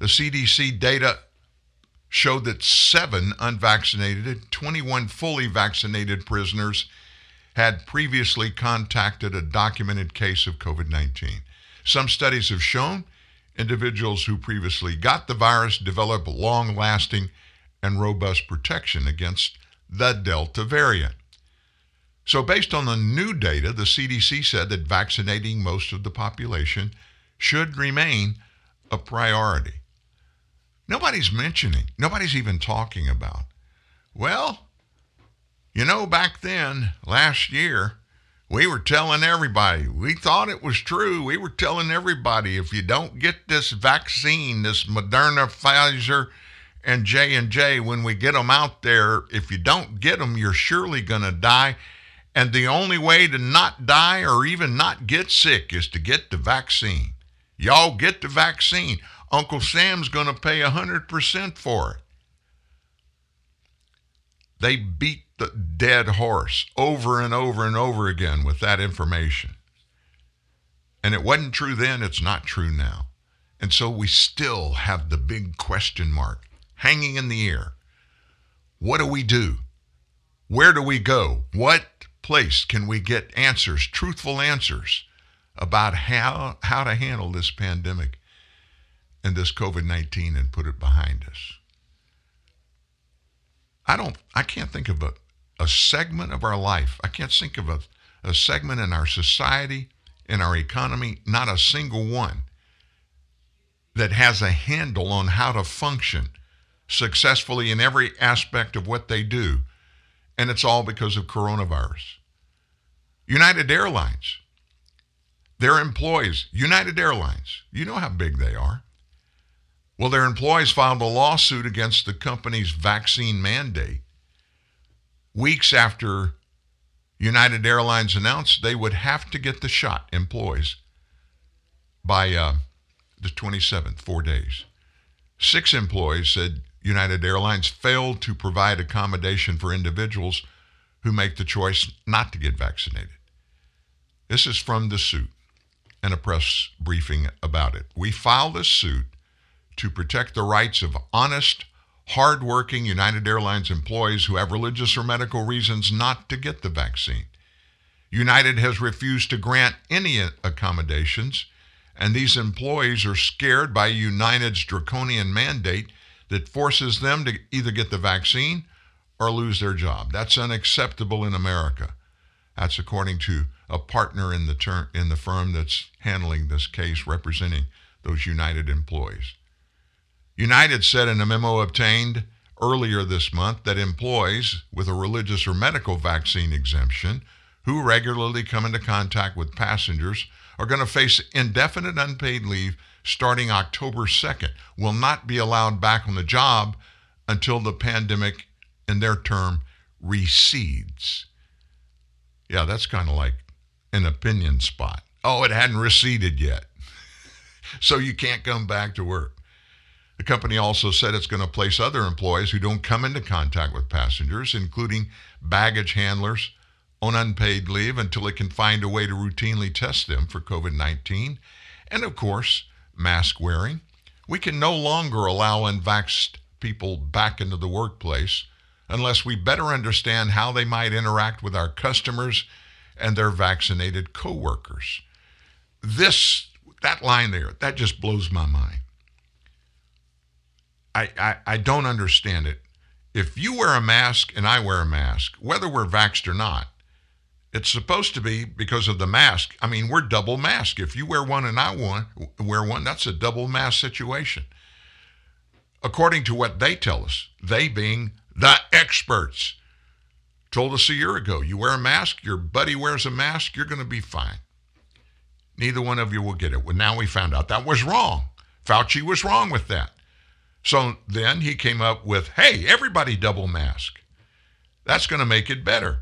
The CDC data showed that seven unvaccinated, 21 fully vaccinated prisoners had previously contacted a documented case of COVID 19. Some studies have shown individuals who previously got the virus develop long lasting and robust protection against the Delta variant. So, based on the new data, the CDC said that vaccinating most of the population should remain a priority. Nobody's mentioning, nobody's even talking about, well, you know, back then, last year, we were telling everybody. We thought it was true. We were telling everybody if you don't get this vaccine, this Moderna, Pfizer, and J and J, when we get them out there, if you don't get them, you're surely going to die. And the only way to not die or even not get sick is to get the vaccine. Y'all get the vaccine. Uncle Sam's going to pay 100% for it. They beat the dead horse over and over and over again with that information. And it wasn't true then, it's not true now. And so we still have the big question mark hanging in the air. What do we do? Where do we go? What place can we get answers, truthful answers about how, how to handle this pandemic and this COVID 19 and put it behind us? I don't, I can't think of a, a segment of our life. I can't think of a, a segment in our society, in our economy, not a single one that has a handle on how to function successfully in every aspect of what they do. And it's all because of coronavirus. United Airlines, their employees, United Airlines, you know how big they are. Well, their employees filed a lawsuit against the company's vaccine mandate weeks after United Airlines announced they would have to get the shot, employees, by uh, the 27th, four days. Six employees said United Airlines failed to provide accommodation for individuals who make the choice not to get vaccinated. This is from the suit and a press briefing about it. We filed this suit to protect the rights of honest, hardworking United Airlines employees who have religious or medical reasons not to get the vaccine. United has refused to grant any accommodations, and these employees are scared by United's draconian mandate that forces them to either get the vaccine or lose their job. That's unacceptable in America. That's according to a partner in the ter- in the firm that's handling this case representing those United employees. United said in a memo obtained earlier this month that employees with a religious or medical vaccine exemption who regularly come into contact with passengers are going to face indefinite unpaid leave starting October 2nd, will not be allowed back on the job until the pandemic, in their term, recedes. Yeah, that's kind of like an opinion spot. Oh, it hadn't receded yet. [LAUGHS] so you can't come back to work. The company also said it's going to place other employees who don't come into contact with passengers, including baggage handlers, on unpaid leave until it can find a way to routinely test them for COVID 19. And of course, mask wearing. We can no longer allow unvaxxed people back into the workplace unless we better understand how they might interact with our customers and their vaccinated coworkers. This, that line there, that just blows my mind. I, I, don't understand it. If you wear a mask and I wear a mask, whether we're vaxxed or not, it's supposed to be because of the mask. I mean, we're double mask. If you wear one and I one, wear one, that's a double mask situation. According to what they tell us, they being the experts, told us a year ago you wear a mask, your buddy wears a mask, you're going to be fine. Neither one of you will get it. Well, now we found out that was wrong. Fauci was wrong with that. So then he came up with, hey, everybody double mask. That's going to make it better.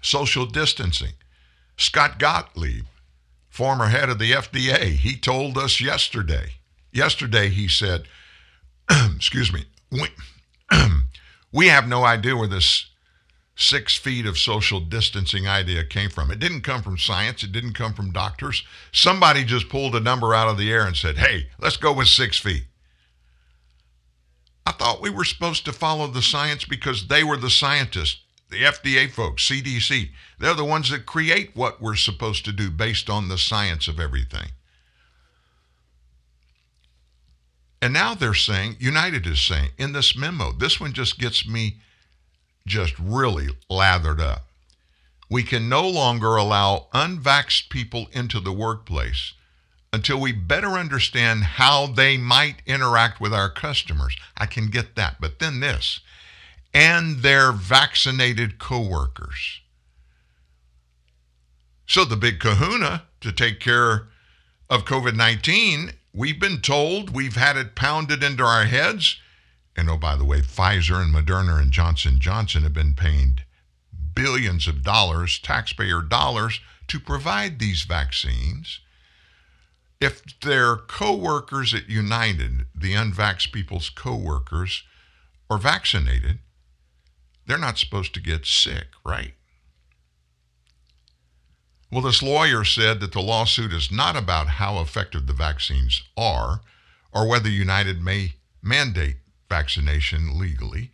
Social distancing. Scott Gottlieb, former head of the FDA, he told us yesterday. Yesterday he said, [CLEARS THROAT] excuse me, we, [CLEARS THROAT] we have no idea where this six feet of social distancing idea came from. It didn't come from science, it didn't come from doctors. Somebody just pulled a number out of the air and said, hey, let's go with six feet. I thought we were supposed to follow the science because they were the scientists, the FDA folks, CDC. They're the ones that create what we're supposed to do based on the science of everything. And now they're saying, United is saying in this memo, this one just gets me just really lathered up. We can no longer allow unvaxxed people into the workplace until we better understand how they might interact with our customers. I can get that. But then this, and their vaccinated coworkers. So the big kahuna to take care of COVID-19, we've been told, we've had it pounded into our heads. And oh, by the way, Pfizer and Moderna and Johnson Johnson have been paying billions of dollars, taxpayer dollars, to provide these vaccines if their co-workers at United, the unvax people's co-workers, are vaccinated, they're not supposed to get sick, right? Well, this lawyer said that the lawsuit is not about how effective the vaccines are or whether United may mandate vaccination legally.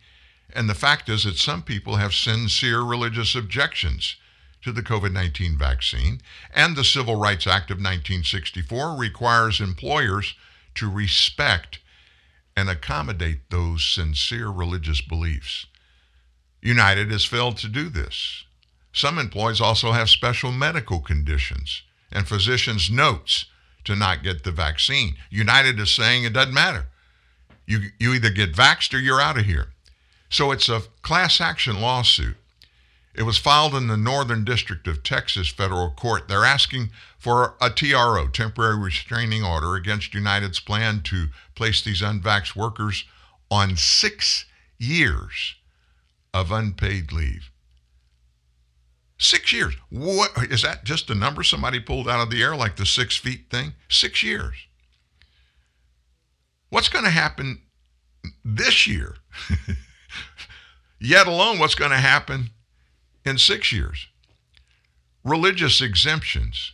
And the fact is that some people have sincere religious objections to the COVID 19 vaccine, and the Civil Rights Act of 1964 requires employers to respect and accommodate those sincere religious beliefs. United has failed to do this. Some employees also have special medical conditions and physicians' notes to not get the vaccine. United is saying it doesn't matter. You, you either get vaxxed or you're out of here. So it's a class action lawsuit. It was filed in the Northern District of Texas federal court. They're asking for a TRO, temporary restraining order, against United's plan to place these unvaxxed workers on six years of unpaid leave. Six years. What is that? Just a number somebody pulled out of the air, like the six feet thing? Six years. What's going to happen this year? [LAUGHS] Yet alone, what's going to happen in six years? Religious exemptions.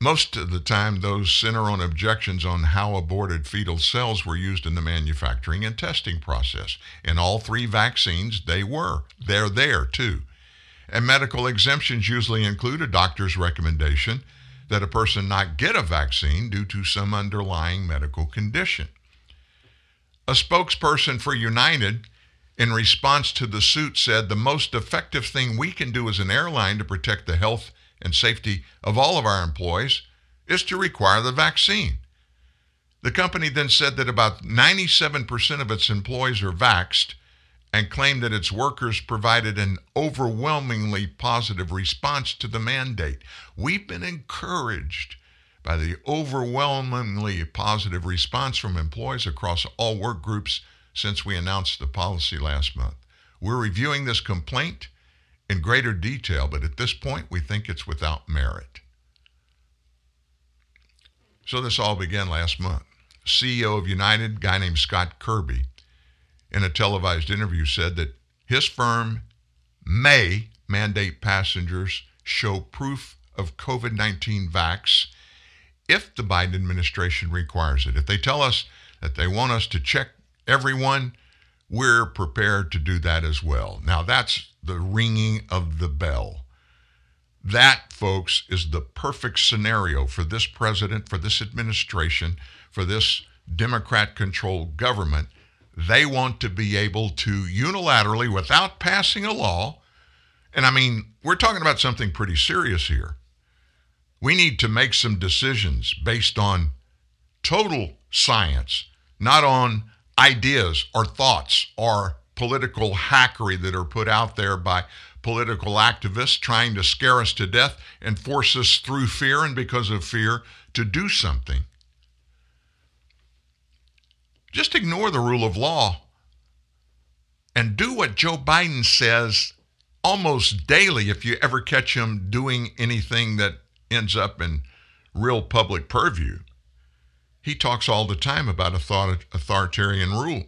Most of the time, those center on objections on how aborted fetal cells were used in the manufacturing and testing process. In all three vaccines, they were. They're there too. And medical exemptions usually include a doctor's recommendation that a person not get a vaccine due to some underlying medical condition. A spokesperson for United, in response to the suit, said the most effective thing we can do as an airline to protect the health and safety of all of our employees is to require the vaccine. The company then said that about 97% of its employees are vaxxed and claimed that its workers provided an overwhelmingly positive response to the mandate. We've been encouraged by the overwhelmingly positive response from employees across all work groups since we announced the policy last month. We're reviewing this complaint in greater detail, but at this point, we think it's without merit. So this all began last month. CEO of United, guy named Scott Kirby, in a televised interview said that his firm may mandate passengers show proof of COVID 19 vax if the Biden administration requires it. If they tell us that they want us to check everyone, we're prepared to do that as well. Now, that's the ringing of the bell. That, folks, is the perfect scenario for this president, for this administration, for this Democrat controlled government. They want to be able to unilaterally, without passing a law, and I mean, we're talking about something pretty serious here. We need to make some decisions based on total science, not on ideas or thoughts or political hackery that are put out there by political activists trying to scare us to death and force us through fear and because of fear to do something. Just ignore the rule of law and do what Joe Biden says almost daily if you ever catch him doing anything that ends up in real public purview. He talks all the time about authoritarian rule.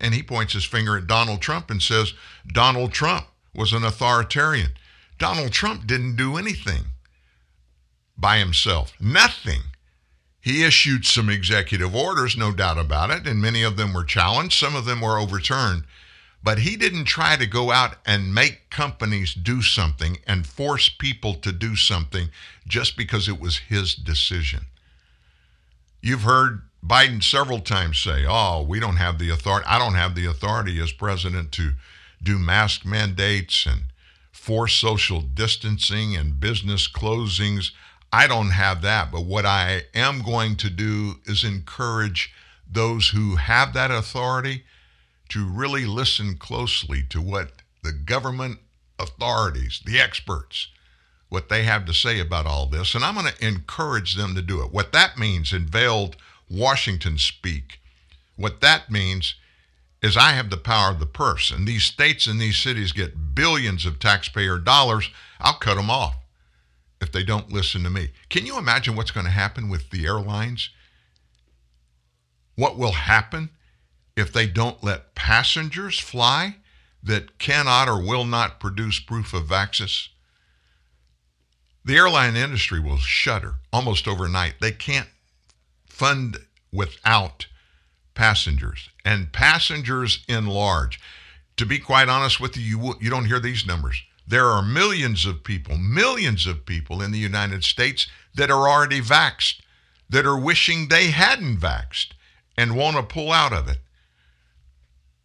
And he points his finger at Donald Trump and says Donald Trump was an authoritarian. Donald Trump didn't do anything by himself, nothing. He issued some executive orders, no doubt about it, and many of them were challenged, some of them were overturned. But he didn't try to go out and make companies do something and force people to do something just because it was his decision. You've heard Biden several times say, Oh, we don't have the authority. I don't have the authority as president to do mask mandates and force social distancing and business closings. I don't have that. But what I am going to do is encourage those who have that authority to really listen closely to what the government authorities, the experts, what they have to say about all this. And I'm going to encourage them to do it. What that means in veiled Washington speak, what that means is I have the power of the purse. And these states and these cities get billions of taxpayer dollars. I'll cut them off if they don't listen to me. Can you imagine what's going to happen with the airlines? What will happen if they don't let passengers fly that cannot or will not produce proof of vaccines? The airline industry will shudder almost overnight. They can't fund without passengers and passengers in large. To be quite honest with you, you, you don't hear these numbers. There are millions of people, millions of people in the United States that are already vaxxed, that are wishing they hadn't vaxxed and want to pull out of it.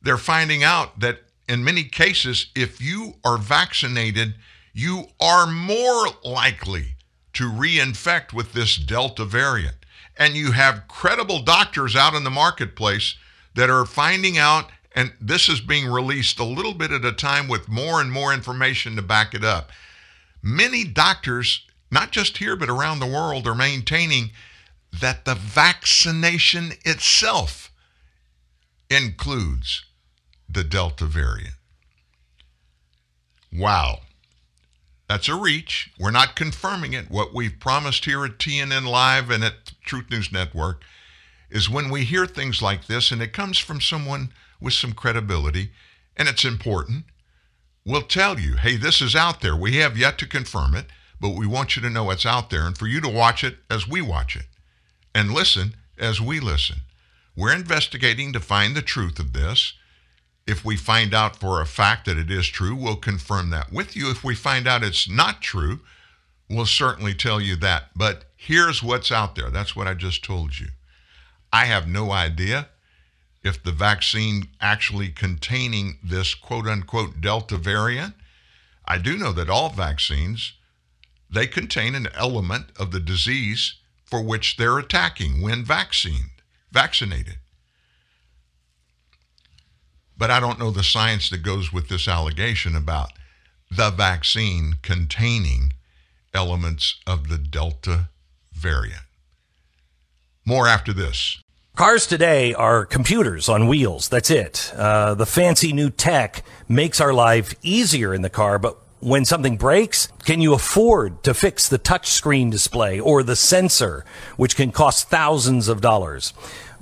They're finding out that in many cases, if you are vaccinated, you are more likely to reinfect with this Delta variant. And you have credible doctors out in the marketplace that are finding out, and this is being released a little bit at a time with more and more information to back it up. Many doctors, not just here, but around the world, are maintaining that the vaccination itself includes the Delta variant. Wow. That's a reach. We're not confirming it. What we've promised here at TNN Live and at Truth News Network is when we hear things like this and it comes from someone with some credibility and it's important, we'll tell you, hey, this is out there. We have yet to confirm it, but we want you to know it's out there and for you to watch it as we watch it and listen as we listen. We're investigating to find the truth of this. If we find out for a fact that it is true, we'll confirm that with you. If we find out it's not true, we'll certainly tell you that. But here's what's out there. That's what I just told you. I have no idea if the vaccine actually containing this quote unquote Delta variant. I do know that all vaccines they contain an element of the disease for which they're attacking when vaccinated. Vaccinated. But I don't know the science that goes with this allegation about the vaccine containing elements of the Delta variant. More after this. Cars today are computers on wheels. That's it. Uh, the fancy new tech makes our life easier in the car, but when something breaks, can you afford to fix the touchscreen display or the sensor, which can cost thousands of dollars?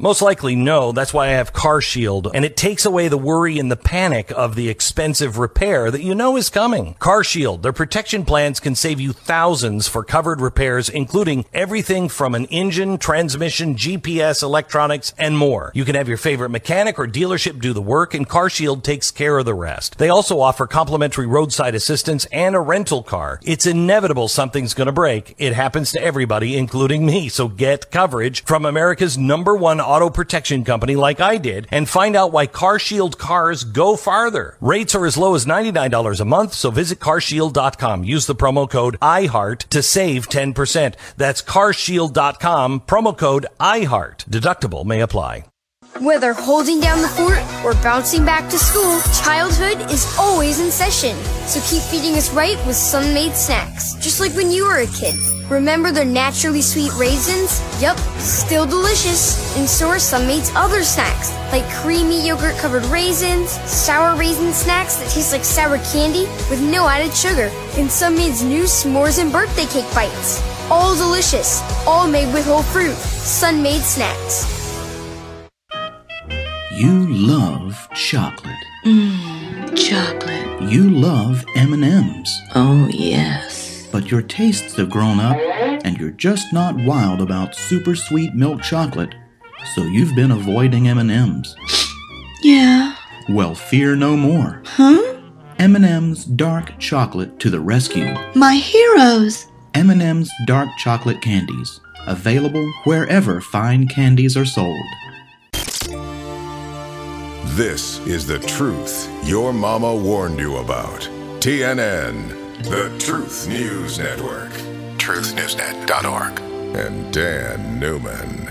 Most likely no. That's why I have Car Shield, and it takes away the worry and the panic of the expensive repair that you know is coming. Car Shield, their protection plans can save you thousands for covered repairs, including everything from an engine, transmission, GPS, electronics, and more. You can have your favorite mechanic or dealership do the work, and Car Shield takes care of the rest. They also offer complimentary roadside assistance and a rental car. It's inevitable something's going to break. It happens to everybody, including me. So get coverage from America's number one auto protection company like I did and find out why CarShield cars go farther. Rates are as low as $99 a month, so visit carshield.com. Use the promo code IHEART to save 10%. That's carshield.com, promo code IHEART. Deductible may apply. Whether holding down the fort or bouncing back to school, childhood is always in session. So keep feeding us right with Sun-Maid snacks, just like when you were a kid. Remember their naturally sweet raisins? Yup, still delicious. And so are Sun-Maid's other snacks, like creamy yogurt covered raisins, sour raisin snacks that taste like sour candy with no added sugar, and Sun-Maid's new s'mores and birthday cake bites. All delicious, all made with whole fruit. Sun-Maid snacks. You love chocolate. Mmm, chocolate. You love M&Ms. Oh, yes. But your tastes have grown up and you're just not wild about super sweet milk chocolate. So you've been avoiding M&Ms. Yeah. Well, fear no more. Huh? M&M's dark chocolate to the rescue. My heroes. M&M's dark chocolate candies, available wherever fine candies are sold. This is the truth your mama warned you about. TNN, the Truth News Network. TruthNewsNet.org. And Dan Newman.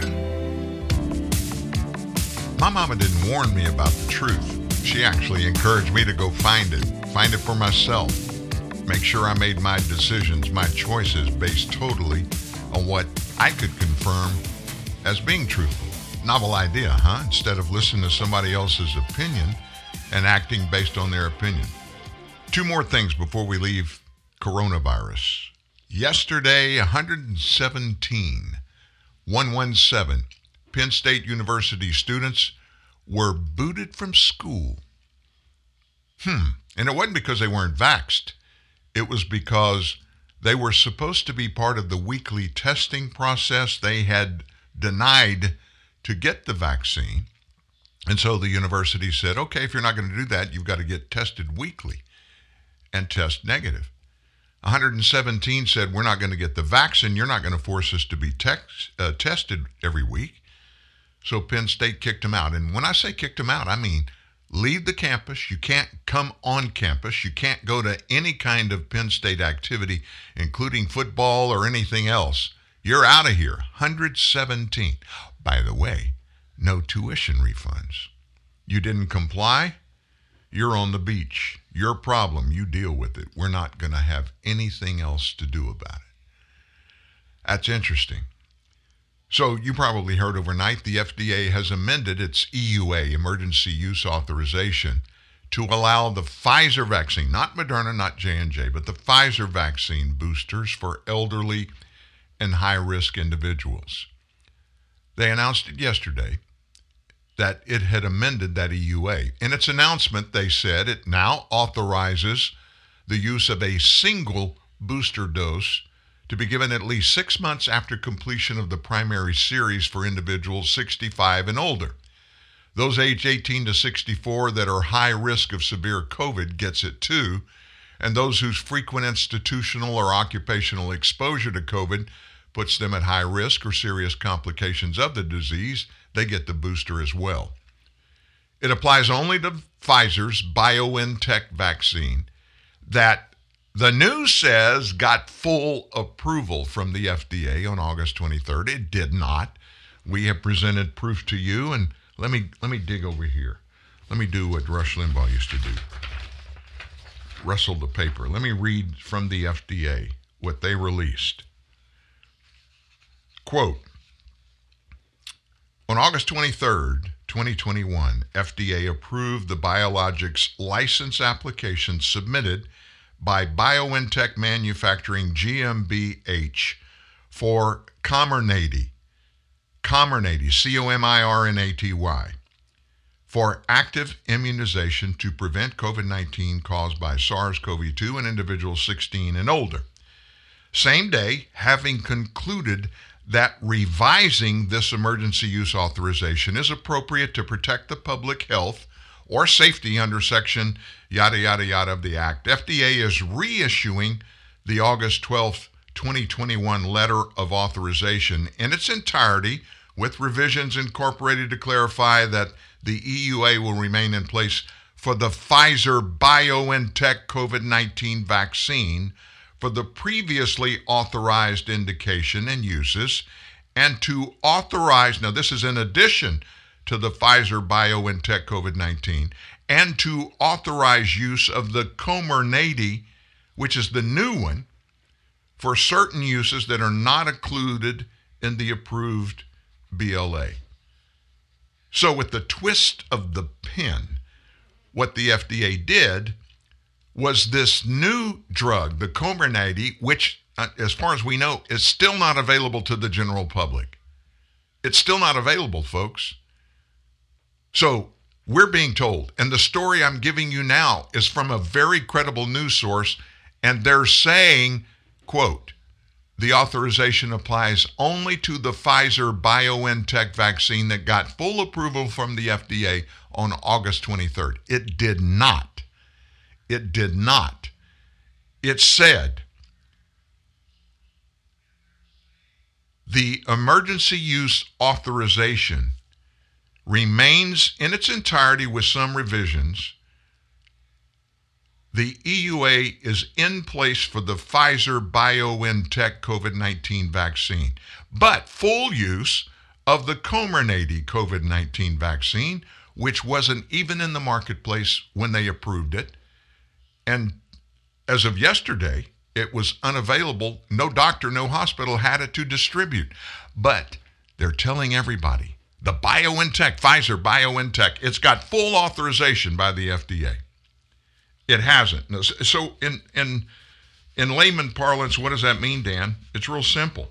My mama didn't warn me about the truth. She actually encouraged me to go find it, find it for myself. Make sure I made my decisions, my choices based totally on what I could confirm as being truthful. Novel idea, huh? Instead of listening to somebody else's opinion and acting based on their opinion. Two more things before we leave coronavirus. Yesterday, 117, 117 Penn State University students were booted from school. Hmm. And it wasn't because they weren't vaxxed. It was because they were supposed to be part of the weekly testing process. They had denied to get the vaccine. And so the university said, okay, if you're not going to do that, you've got to get tested weekly and test negative. 117 said, we're not going to get the vaccine. You're not going to force us to be tex- uh, tested every week. So Penn State kicked him out. And when I say kicked him out, I mean leave the campus. You can't come on campus. You can't go to any kind of Penn State activity, including football or anything else. You're out of here. 117. By the way, no tuition refunds. You didn't comply? You're on the beach. Your problem. You deal with it. We're not going to have anything else to do about it. That's interesting. So you probably heard overnight the FDA has amended its EUA, emergency use authorization, to allow the Pfizer vaccine, not Moderna, not J&J, but the Pfizer vaccine boosters for elderly and high-risk individuals. They announced it yesterday that it had amended that EUA. In its announcement, they said it now authorizes the use of a single booster dose to be given at least six months after completion of the primary series for individuals 65 and older. Those age 18 to 64 that are high risk of severe COVID gets it too, and those whose frequent institutional or occupational exposure to COVID puts them at high risk or serious complications of the disease, they get the booster as well. It applies only to Pfizer's BioNTech vaccine that the news says got full approval from the FDA on August 23rd. It did not. We have presented proof to you, and let me let me dig over here. Let me do what Rush Limbaugh used to do. Rustle the paper. Let me read from the FDA what they released. Quote On August 23rd, 2021, FDA approved the biologics license application submitted by BioNTech Manufacturing GmbH for Comirnaty, Comirnaty, C-O-M-I-R-N-A-T-Y, for active immunization to prevent COVID-19 caused by SARS-CoV-2 in individuals 16 and older. Same day, having concluded that revising this emergency use authorization is appropriate to protect the public health or safety under section yada, yada, yada of the Act, FDA is reissuing the August 12th, 2021 letter of authorization in its entirety with revisions incorporated to clarify that the EUA will remain in place for the Pfizer BioNTech COVID 19 vaccine for the previously authorized indication and uses, and to authorize, now this is in addition to the Pfizer BioNTech COVID 19 and to authorize use of the Comirnaty, which is the new one, for certain uses that are not included in the approved BLA. So, with the twist of the pen, what the FDA did was this new drug, the Comirnaty, which, uh, as far as we know, is still not available to the general public. It's still not available, folks. So we're being told, and the story I'm giving you now is from a very credible news source, and they're saying, quote, the authorization applies only to the Pfizer BioNTech vaccine that got full approval from the FDA on August 23rd. It did not. It did not. It said the emergency use authorization remains in its entirety with some revisions. The EUA is in place for the Pfizer BioNTech COVID 19 vaccine, but full use of the Comirnaty COVID 19 vaccine, which wasn't even in the marketplace when they approved it. And as of yesterday, it was unavailable. No doctor, no hospital had it to distribute. But they're telling everybody the BioNTech, Pfizer BioNTech, it's got full authorization by the FDA. It hasn't. So in in in layman parlance, what does that mean, Dan? It's real simple.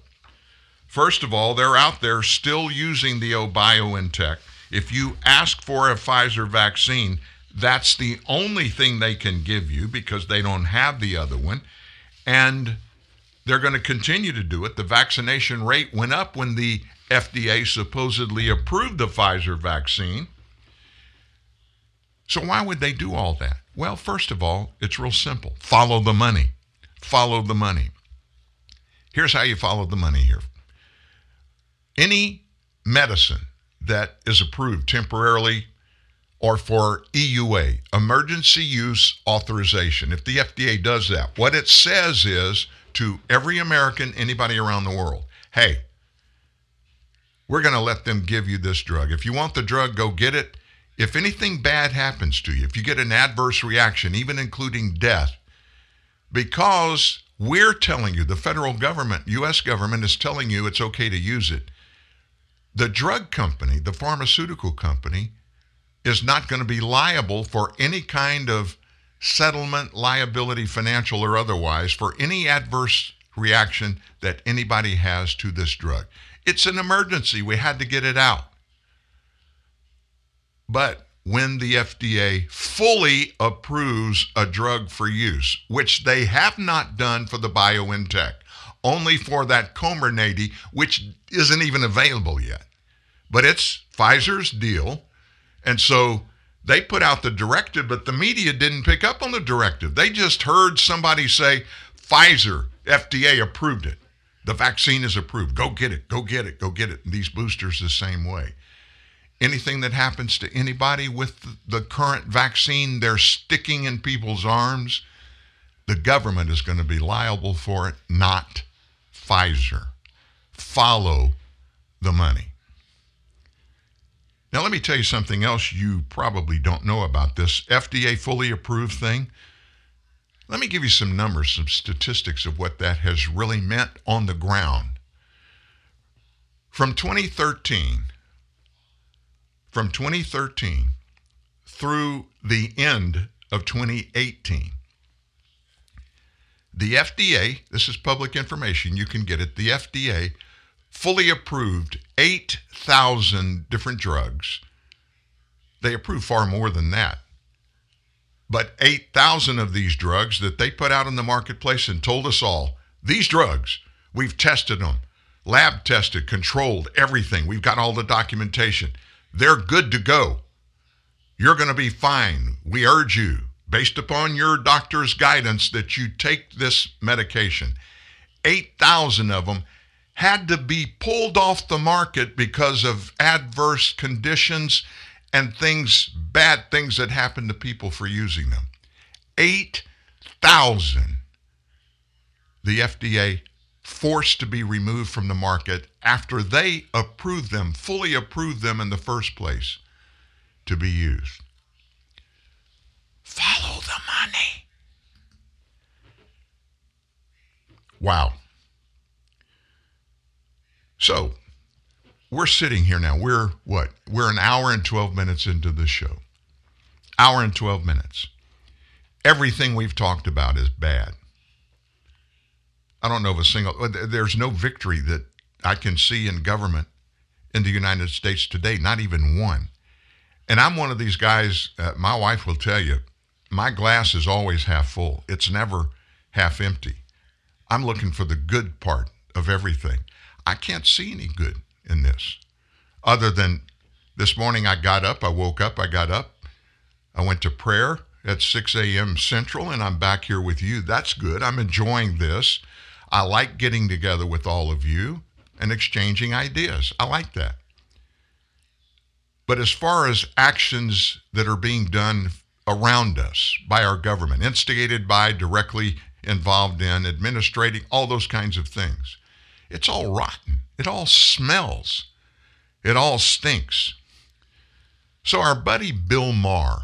First of all, they're out there still using the BioNTech. If you ask for a Pfizer vaccine, that's the only thing they can give you because they don't have the other one. And they're going to continue to do it. The vaccination rate went up when the FDA supposedly approved the Pfizer vaccine. So, why would they do all that? Well, first of all, it's real simple follow the money. Follow the money. Here's how you follow the money here any medicine that is approved temporarily or for EUA, emergency use authorization. If the FDA does that, what it says is to every American, anybody around the world, hey, we're going to let them give you this drug. If you want the drug, go get it. If anything bad happens to you, if you get an adverse reaction, even including death, because we're telling you, the federal government, U.S. government is telling you it's okay to use it, the drug company, the pharmaceutical company, is not going to be liable for any kind of settlement, liability, financial or otherwise, for any adverse reaction that anybody has to this drug. It's an emergency. We had to get it out. But when the FDA fully approves a drug for use, which they have not done for the BioNTech, only for that Comirnaty, which isn't even available yet. But it's Pfizer's deal. And so they put out the directive, but the media didn't pick up on the directive. They just heard somebody say, Pfizer, FDA approved it. The vaccine is approved. Go get it. Go get it. Go get it. And these boosters the same way. Anything that happens to anybody with the current vaccine, they're sticking in people's arms. The government is going to be liable for it, not Pfizer. Follow the money. Now, let me tell you something else you probably don't know about this FDA fully approved thing. Let me give you some numbers, some statistics of what that has really meant on the ground. From 2013, from 2013 through the end of 2018, the FDA, this is public information, you can get it, the FDA fully approved 8,000 different drugs. They approved far more than that. But 8,000 of these drugs that they put out in the marketplace and told us all these drugs, we've tested them, lab tested, controlled, everything. We've got all the documentation. They're good to go. You're going to be fine. We urge you, based upon your doctor's guidance, that you take this medication. 8,000 of them had to be pulled off the market because of adverse conditions and things, bad things that happened to people for using them. 8,000 the FDA forced to be removed from the market after they approved them, fully approved them in the first place to be used. Follow the money. Wow. So we're sitting here now. We're what? We're an hour and 12 minutes into the show. Hour and 12 minutes. Everything we've talked about is bad. I don't know of a single, there's no victory that I can see in government in the United States today, not even one. And I'm one of these guys, uh, my wife will tell you, my glass is always half full, it's never half empty. I'm looking for the good part of everything. I can't see any good in this other than this morning I got up, I woke up, I got up, I went to prayer at 6 a.m. Central, and I'm back here with you. That's good. I'm enjoying this. I like getting together with all of you and exchanging ideas. I like that. But as far as actions that are being done around us by our government, instigated by, directly involved in, administrating, all those kinds of things, it's all rotten. It all smells. It all stinks. So, our buddy Bill Maher,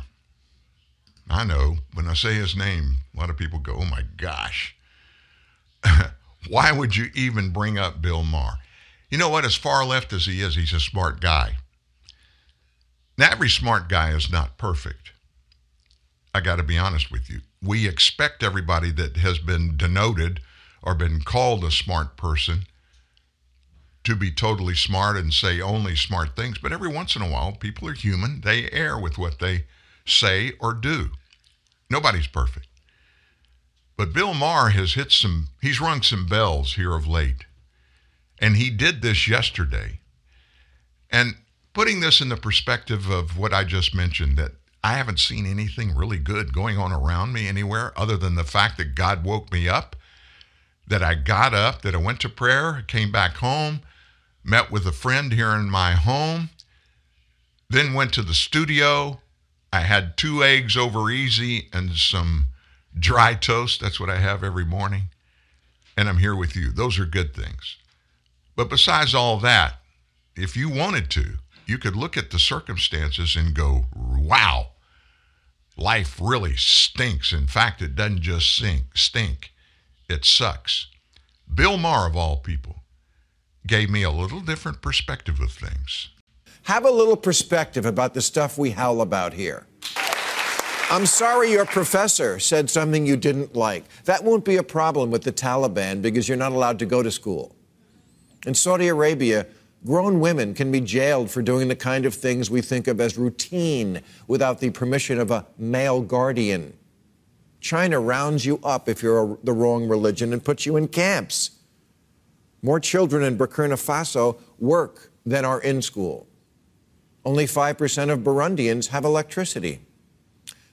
I know when I say his name, a lot of people go, oh my gosh. [LAUGHS] Why would you even bring up Bill Maher? You know what? As far left as he is, he's a smart guy. Now, every smart guy is not perfect. I got to be honest with you. We expect everybody that has been denoted or been called a smart person to be totally smart and say only smart things, but every once in a while, people are human. They err with what they say or do. Nobody's perfect. But Bill Maher has hit some, he's rung some bells here of late. And he did this yesterday. And putting this in the perspective of what I just mentioned, that I haven't seen anything really good going on around me anywhere other than the fact that God woke me up, that I got up, that I went to prayer, came back home, met with a friend here in my home, then went to the studio, I had two eggs over easy and some dry toast. That's what I have every morning. And I'm here with you. Those are good things. But besides all that, if you wanted to, you could look at the circumstances and go, wow, life really stinks. In fact, it doesn't just sink, stink, it sucks. Bill Maher, of all people, gave me a little different perspective of things. Have a little perspective about the stuff we howl about here. I'm sorry your professor said something you didn't like. That won't be a problem with the Taliban because you're not allowed to go to school. In Saudi Arabia, grown women can be jailed for doing the kind of things we think of as routine without the permission of a male guardian. China rounds you up if you're a, the wrong religion and puts you in camps. More children in Burkina Faso work than are in school. Only 5% of Burundians have electricity.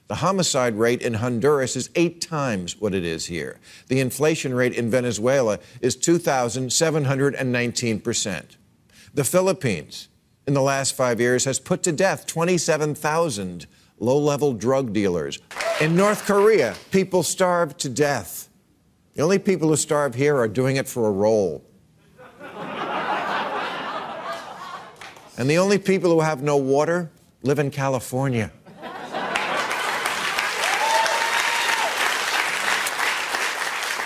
The homicide rate in Honduras is eight times what it is here. The inflation rate in Venezuela is 2,719%. The Philippines, in the last five years, has put to death 27,000 low level drug dealers. In North Korea, people starve to death. The only people who starve here are doing it for a role. And the only people who have no water live in California.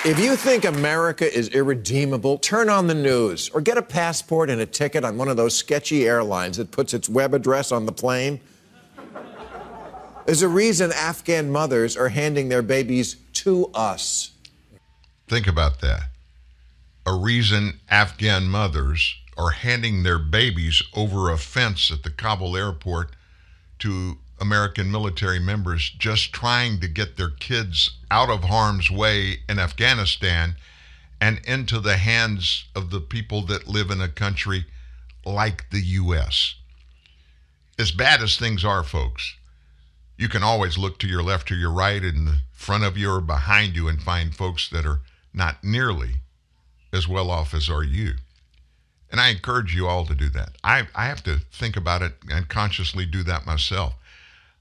If you think America is irredeemable, turn on the news or get a passport and a ticket on one of those sketchy airlines that puts its web address on the plane. There's a reason Afghan mothers are handing their babies to us. Think about that. A reason Afghan mothers are handing their babies over a fence at the Kabul airport to American military members just trying to get their kids out of harm's way in Afghanistan and into the hands of the people that live in a country like the U.S. As bad as things are, folks, you can always look to your left or your right, in front of you or behind you, and find folks that are not nearly as well off as are you. And I encourage you all to do that. I, I have to think about it and consciously do that myself.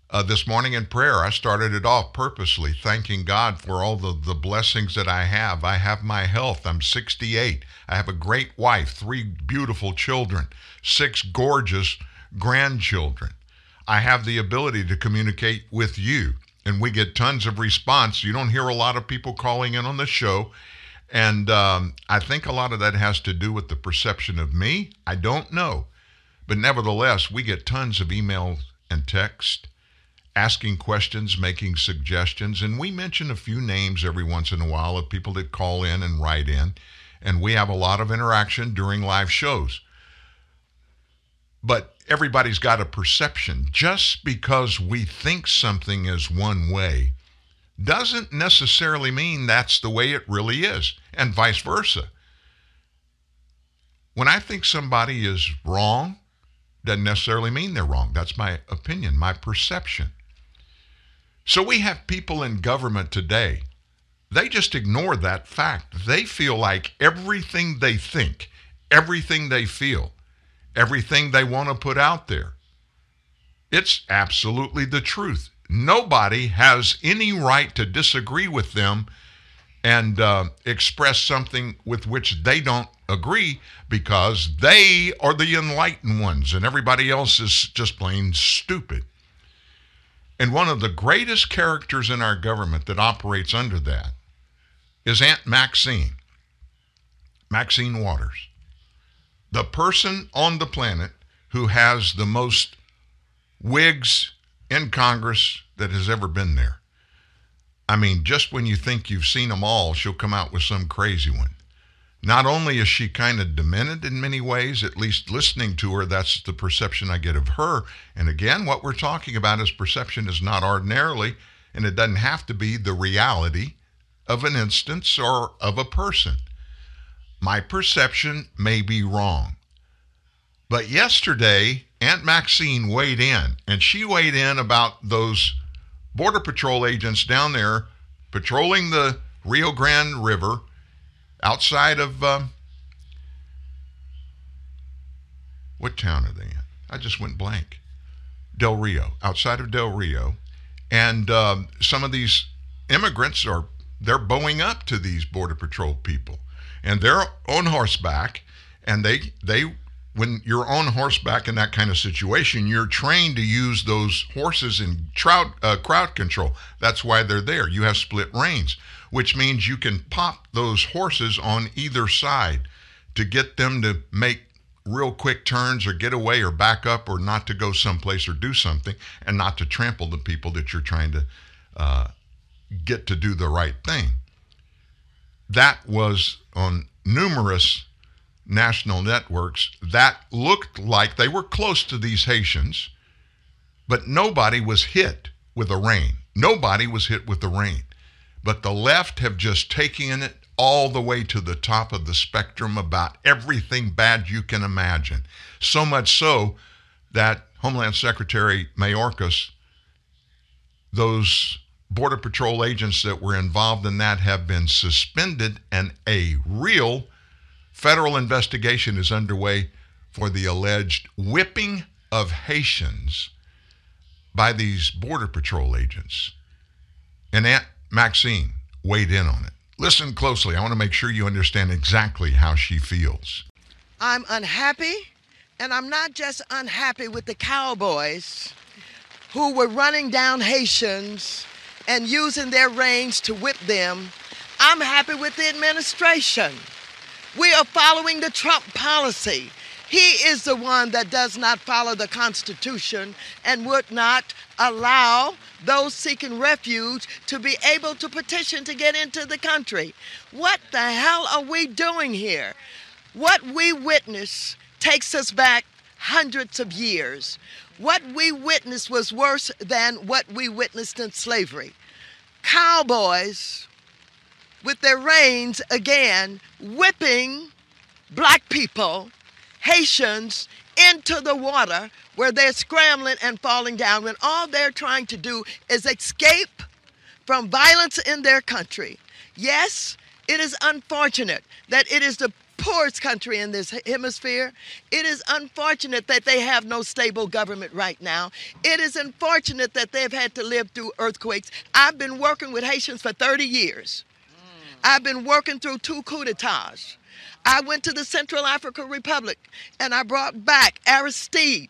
Uh, this morning in prayer, I started it off purposely, thanking God for all the, the blessings that I have. I have my health. I'm 68. I have a great wife, three beautiful children, six gorgeous grandchildren. I have the ability to communicate with you, and we get tons of response. You don't hear a lot of people calling in on the show. And um, I think a lot of that has to do with the perception of me. I don't know. But nevertheless, we get tons of emails and text asking questions, making suggestions. And we mention a few names every once in a while of people that call in and write in. And we have a lot of interaction during live shows. But everybody's got a perception. Just because we think something is one way doesn't necessarily mean that's the way it really is, and vice versa. When I think somebody is wrong, doesn't necessarily mean they're wrong. That's my opinion, my perception. So we have people in government today, they just ignore that fact. They feel like everything they think, everything they feel, everything they want to put out there, it's absolutely the truth. Nobody has any right to disagree with them and uh, express something with which they don't agree because they are the enlightened ones and everybody else is just plain stupid. And one of the greatest characters in our government that operates under that is Aunt Maxine, Maxine Waters, the person on the planet who has the most wigs in Congress that has ever been there. I mean, just when you think you've seen them all, she'll come out with some crazy one. Not only is she kind of demented in many ways, at least listening to her, that's the perception I get of her. And again, what we're talking about is perception is not ordinarily, and it doesn't have to be the reality of an instance or of a person. My perception may be wrong. But yesterday, Aunt Maxine weighed in, and she weighed in about those Border Patrol agents down there patrolling the Rio Grande River outside of um, what town are they in? I just went blank. Del Rio, outside of Del Rio, and um, some of these immigrants are they're bowing up to these border patrol people, and they're on horseback, and they they when you're on horseback in that kind of situation, you're trained to use those horses in trout, uh, crowd control. That's why they're there. You have split reins, which means you can pop those horses on either side to get them to make real quick turns or get away or back up or not to go someplace or do something and not to trample the people that you're trying to uh, get to do the right thing. That was on numerous national networks that looked like they were close to these Haitians, but nobody was hit with the rein. Nobody was hit with the rein. But the left have just taken it all the way to the top of the spectrum about everything bad you can imagine. So much so that Homeland Secretary Mayorkas, those Border Patrol agents that were involved in that have been suspended, and a real federal investigation is underway for the alleged whipping of Haitians by these Border Patrol agents. And Aunt Maxine weighed in on it. Listen closely. I want to make sure you understand exactly how she feels. I'm unhappy, and I'm not just unhappy with the cowboys who were running down Haitians and using their reins to whip them. I'm happy with the administration. We are following the Trump policy. He is the one that does not follow the Constitution and would not allow those seeking refuge to be able to petition to get into the country. What the hell are we doing here? What we witness takes us back hundreds of years. What we witnessed was worse than what we witnessed in slavery. Cowboys with their reins again whipping black people Haitians into the water where they're scrambling and falling down when all they're trying to do is escape from violence in their country. Yes, it is unfortunate that it is the poorest country in this hemisphere. It is unfortunate that they have no stable government right now. It is unfortunate that they've had to live through earthquakes. I've been working with Haitians for 30 years. I've been working through two coups d'etats. I went to the Central African Republic and I brought back Aristide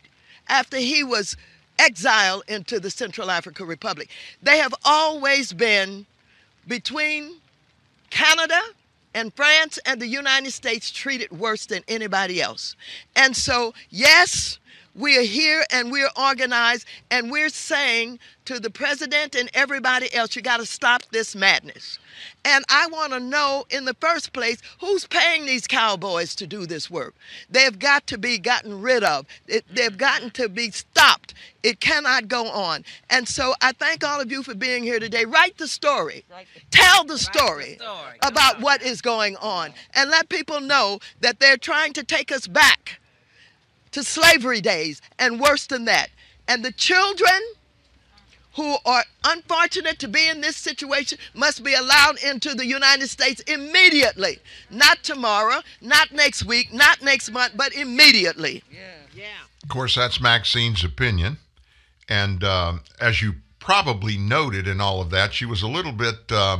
after he was exiled into the Central African Republic. They have always been between Canada and France and the United States treated worse than anybody else. And so, yes, we are here and we're organized and we're saying to the president and everybody else, you got to stop this madness. And I want to know in the first place who's paying these cowboys to do this work. They've got to be gotten rid of, it, they've gotten to be stopped. It cannot go on. And so I thank all of you for being here today. Write the story, tell the story, about what is going on, and let people know that they're trying to take us back to slavery days and worse than that. And the children who are unfortunate to be in this situation must be allowed into the United States immediately. Not tomorrow, not next week, not next month, but immediately. Yeah. Yeah. Of course, that's Maxine's opinion. And um, as you probably noted in all of that, she was a little bit uh,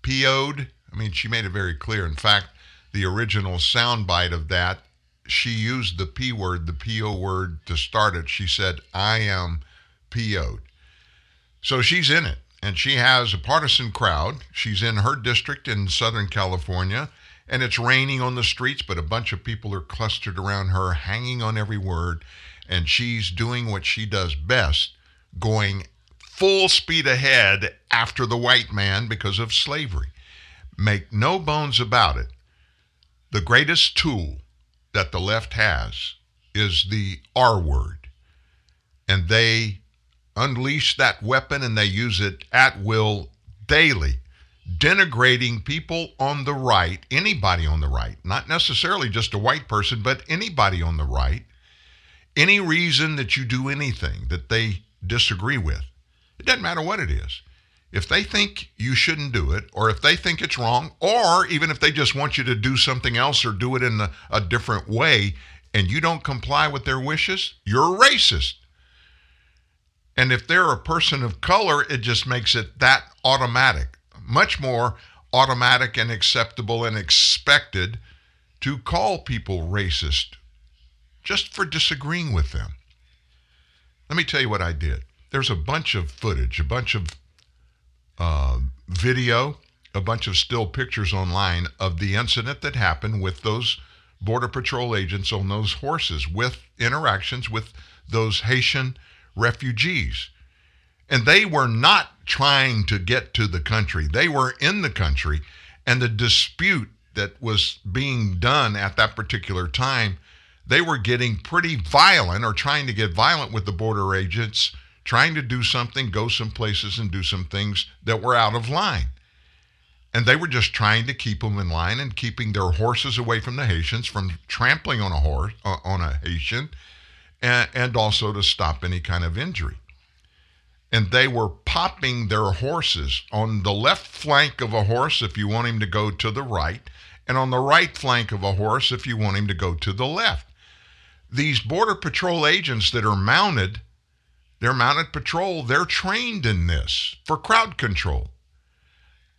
PO'd. I mean, she made it very clear. In fact, the original soundbite of that she used the P word, the PO word to start it. She said, I am PO'd. So she's in it, and she has a partisan crowd. She's in her district in Southern California, and it's raining on the streets, but a bunch of people are clustered around her, hanging on every word, and she's doing what she does best, going full speed ahead after the white man because of slavery. Make no bones about it. The greatest tool that the left has is the R word. And they unleash that weapon and they use it at will daily, denigrating people on the right, anybody on the right, not necessarily just a white person, but anybody on the right, any reason that you do anything that they disagree with. It doesn't matter what it is. If they think you shouldn't do it, or if they think it's wrong, or even if they just want you to do something else or do it in a, a different way, and you don't comply with their wishes, you're racist. And if they're a person of color, it just makes it that automatic, much more automatic and acceptable and expected to call people racist just for disagreeing with them. Let me tell you what I did. There's a bunch of footage, a bunch of uh, video, a bunch of still pictures online of the incident that happened with those Border Patrol agents on those horses with interactions with those Haitian refugees. And they were not trying to get to the country, they were in the country. And the dispute that was being done at that particular time, they were getting pretty violent or trying to get violent with the border agents, trying to do something, go some places, and do some things that were out of line. And they were just trying to keep them in line and keeping their horses away from the Haitians from trampling on a horse uh, on a Haitian, and, and also to stop any kind of injury. And they were popping their horses on the left flank of a horse if you want him to go to the right, and on the right flank of a horse if you want him to go to the left. These Border Patrol agents that are mounted, they're mounted patrol, they're trained in this for crowd control.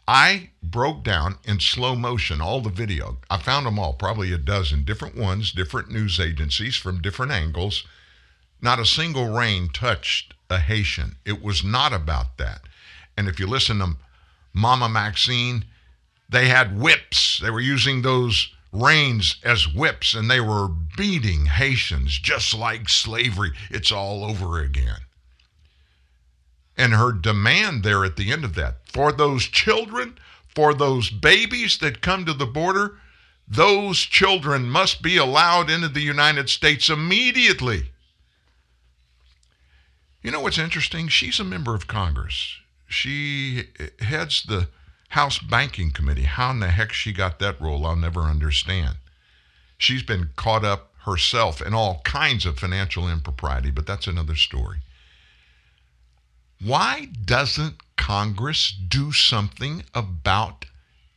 I broke down in slow motion all the video. I found them all, probably a dozen different ones, different news agencies from different angles. Not a single rein touched a Haitian. It was not about that. And if you listen to Mama Maxine, they had whips. They were using those reins as whips and they were beating Haitians just like slavery. It's all over again. And her demand there at the end of that for those children, for those babies that come to the border, those children must be allowed into the United States immediately. You know what's interesting? She's a member of Congress. She heads the House Banking Committee. How in the heck she got that role, I'll never understand. She's been caught up herself in all kinds of financial impropriety, but that's another story. Why doesn't Congress do something about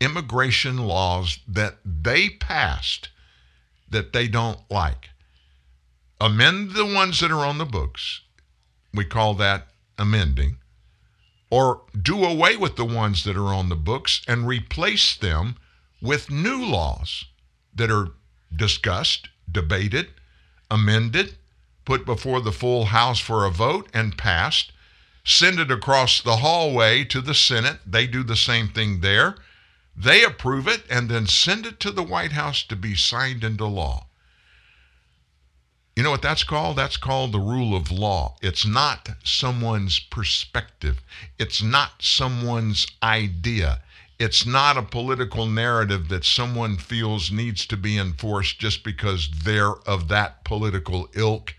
immigration laws that they passed that they don't like? Amend the ones that are on the books. We call that amending. Or do away with the ones that are on the books and replace them with new laws that are discussed, debated, amended, put before the full House for a vote, and passed send it across the hallway to the Senate. They do the same thing there. They approve it and then send it to the White House to be signed into law. You know what that's called? That's called the rule of law. It's not someone's perspective, it's not someone's idea. It's not a political narrative that someone feels needs to be enforced just because they're of that political ilk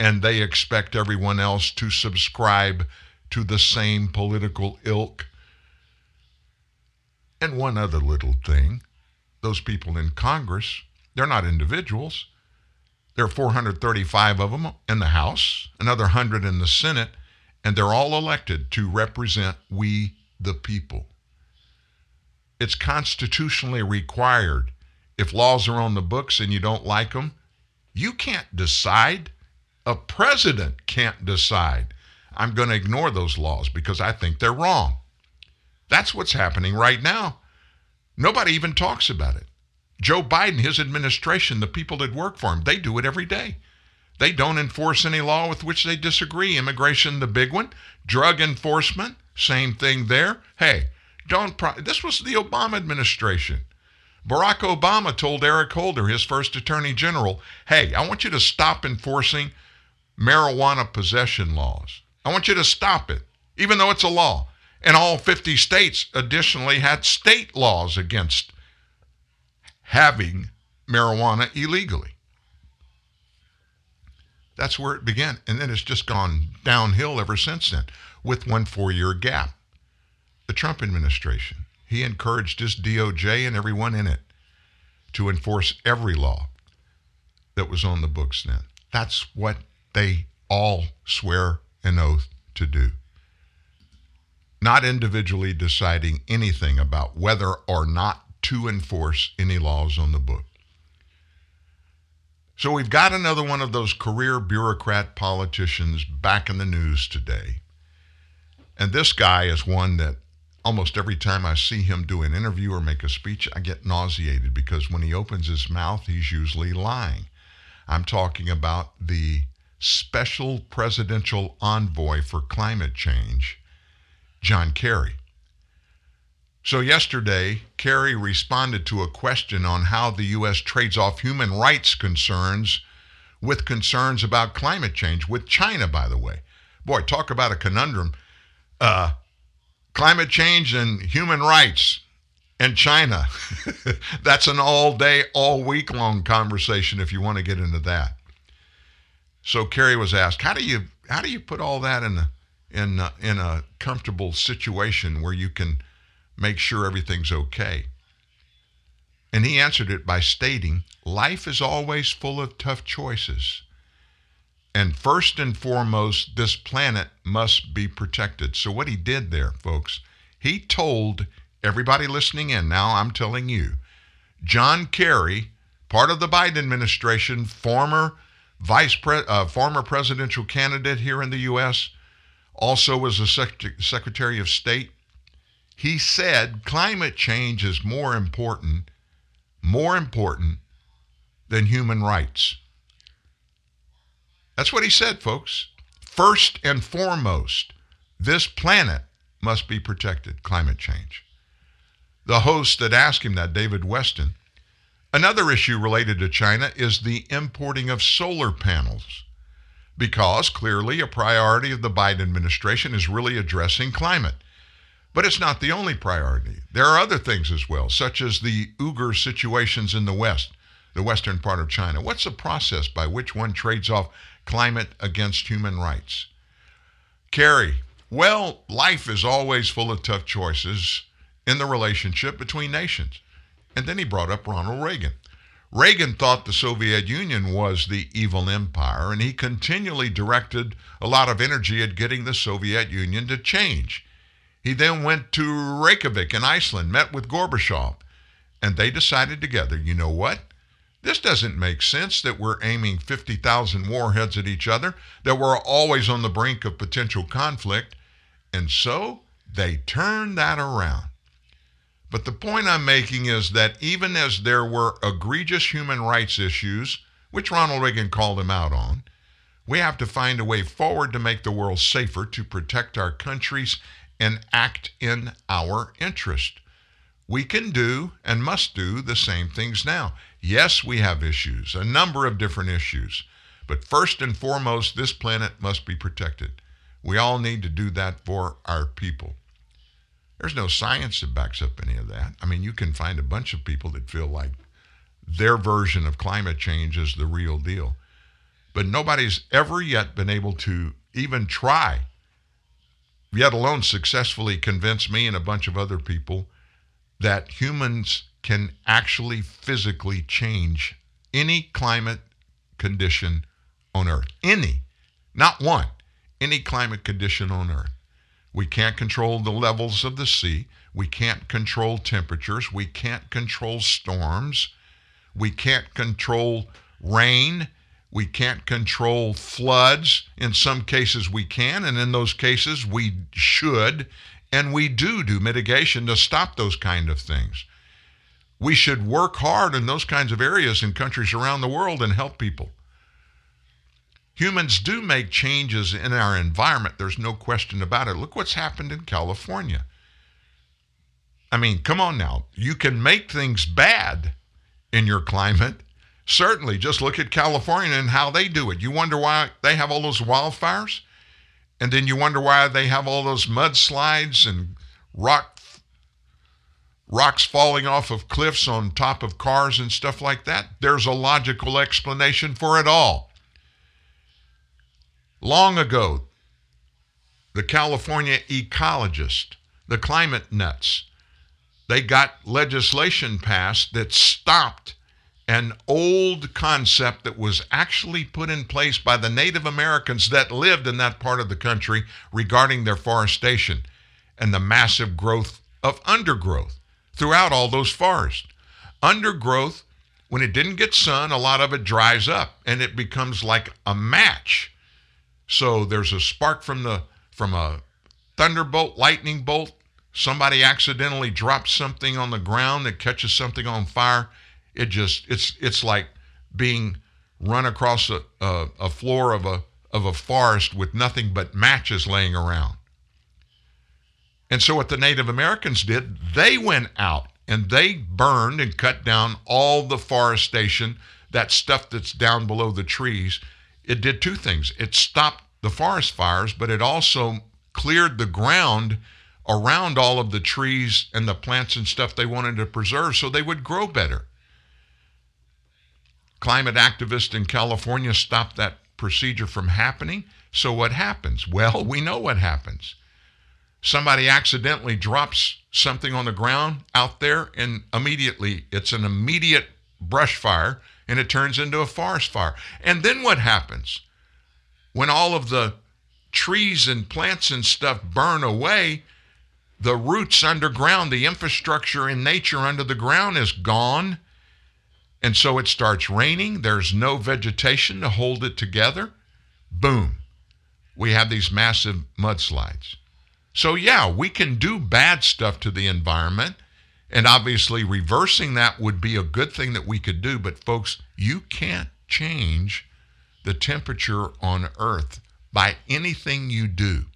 and they expect everyone else to subscribe to the same political ilk. And one other little thing those people in Congress, they're not individuals. There are 435 of them in the House, another 100 in the Senate, and they're all elected to represent we the people. It's constitutionally required. If laws are on the books and you don't like them, you can't decide. A president can't decide. I'm going to ignore those laws because I think they're wrong. That's what's happening right now. Nobody even talks about it. Joe Biden, his administration, the people that work for him, they do it every day. They don't enforce any law with which they disagree. Immigration, the big one. Drug enforcement, same thing there. Hey, don't. Pro- this was the Obama administration. Barack Obama told Eric Holder, his first attorney general, hey, I want you to stop enforcing marijuana possession laws. I want you to stop it, even though it's a law. And all 50 states additionally had state laws against having marijuana illegally. That's where it began. And then it's just gone downhill ever since then with one four year gap. The Trump administration, he encouraged his DOJ and everyone in it to enforce every law that was on the books then. That's what they all swear an oath to do. Not individually deciding anything about whether or not to enforce any laws on the book. So we've got another one of those career bureaucrat politicians back in the news today. And this guy is one that almost every time I see him do an interview or make a speech, I get nauseated because when he opens his mouth, he's usually lying. I'm talking about the special presidential envoy for climate change, John Kerry. So, yesterday, Kerry responded to a question on how the U.S. trades off human rights concerns with concerns about climate change, with China, by the way. Boy, talk about a conundrum. Uh, climate change and human rights and China. [LAUGHS] That's an all day, all week long conversation if you want to get into that. So Kerry was asked, "How do you how do you put all that in a, in a, in a comfortable situation where you can make sure everything's okay?" And he answered it by stating, "Life is always full of tough choices." And first and foremost, this planet must be protected. So, what he did there, folks, he told everybody listening in, now I'm telling you, John Kerry, part of the Biden administration, former vice pre- uh, former presidential candidate here in the U.S., also was a sec- Secretary of State. He said climate change is more important, more important than human rights. That's what he said, folks. First and foremost, this planet must be protected, climate change. The host that asked him that, David Westin, another issue related to China is the importing of solar panels, because clearly a priority of the Biden administration is really addressing climate. But it's not the only priority. There are other things as well, such as the Uyghur situations in the West, the western part of China. What's the process by which one trades off climate against human rights? Kerry, well, life is always full of tough choices in the relationship between nations. And then he brought up Ronald Reagan. Reagan thought the Soviet Union was the evil empire, and he continually directed a lot of energy at getting the Soviet Union to change. He then went to Reykjavik in Iceland, met with Gorbachev, and they decided together you know what? This doesn't make sense that we're aiming 50,000 warheads at each other, that we're always on the brink of potential conflict. And so they turned that around. But the point I'm making is that even as there were egregious human rights issues, which Ronald Reagan called him out on, we have to find a way forward to make the world safer, to protect our countries, and act in our interest. We can do and must do the same things now. Yes, we have issues, a number of different issues, but first and foremost, this planet must be protected. We all need to do that for our people. There's no science that backs up any of that. I mean, you can find a bunch of people that feel like their version of climate change is the real deal. But nobody's ever yet been able to even try, yet alone successfully convince me and a bunch of other people that humans can actually physically change any climate condition on Earth. Any, not one, any climate condition on Earth. We can't control the levels of the sea. We can't control temperatures. We can't control storms. We can't control rain. We can't control floods. In some cases, we can, and in those cases, we should, and we do do mitigation to stop those kind of things. We should work hard in those kinds of areas in countries around the world and help people. Humans do make changes in our environment. There's no question about it. Look what's happened in California. I mean, come on now. You can make things bad in your climate. Certainly, just look at California and how they do it. You wonder why they have all those wildfires? And then you wonder why they have all those mudslides and rock rocks falling off of cliffs on top of cars and stuff like that. There's a logical explanation for it all. Long ago, the California ecologists, the climate nuts, they got legislation passed that stopped an old concept that was actually put in place by the Native Americans that lived in that part of the country regarding their forestation and the massive growth of undergrowth throughout all those forests. Undergrowth when it didn't get sun, a lot of it dries up and it becomes like a match. So there's a spark from the from a thunderbolt, lightning bolt. Somebody accidentally drops something on the ground that catches something on fire. It just it's it's like being run across a, a, a floor of a of a forest with nothing but matches laying around. And so what the Native Americans did, they went out and they burned and cut down all the forestation, that stuff that's down below the trees. It did two things. It stopped the forest fires, but it also cleared the ground around all of the trees and the plants and stuff they wanted to preserve so they would grow better. Climate activists in California stopped that procedure from happening. So what happens? [LAUGHS] Well, we know what happens. Somebody accidentally drops something on the ground out there, and immediately it's an immediate brush fire and it turns into a forest fire. And then what happens? When all of the trees and plants and stuff burn away, the roots underground, the infrastructure in nature under the ground is gone. And so it starts raining. There's no vegetation to hold it together. Boom. We have these massive mudslides. So, yeah, we can do bad stuff to the environment. And obviously, reversing that would be a good thing that we could do. But, folks, you can't change the temperature on Earth by anything you do.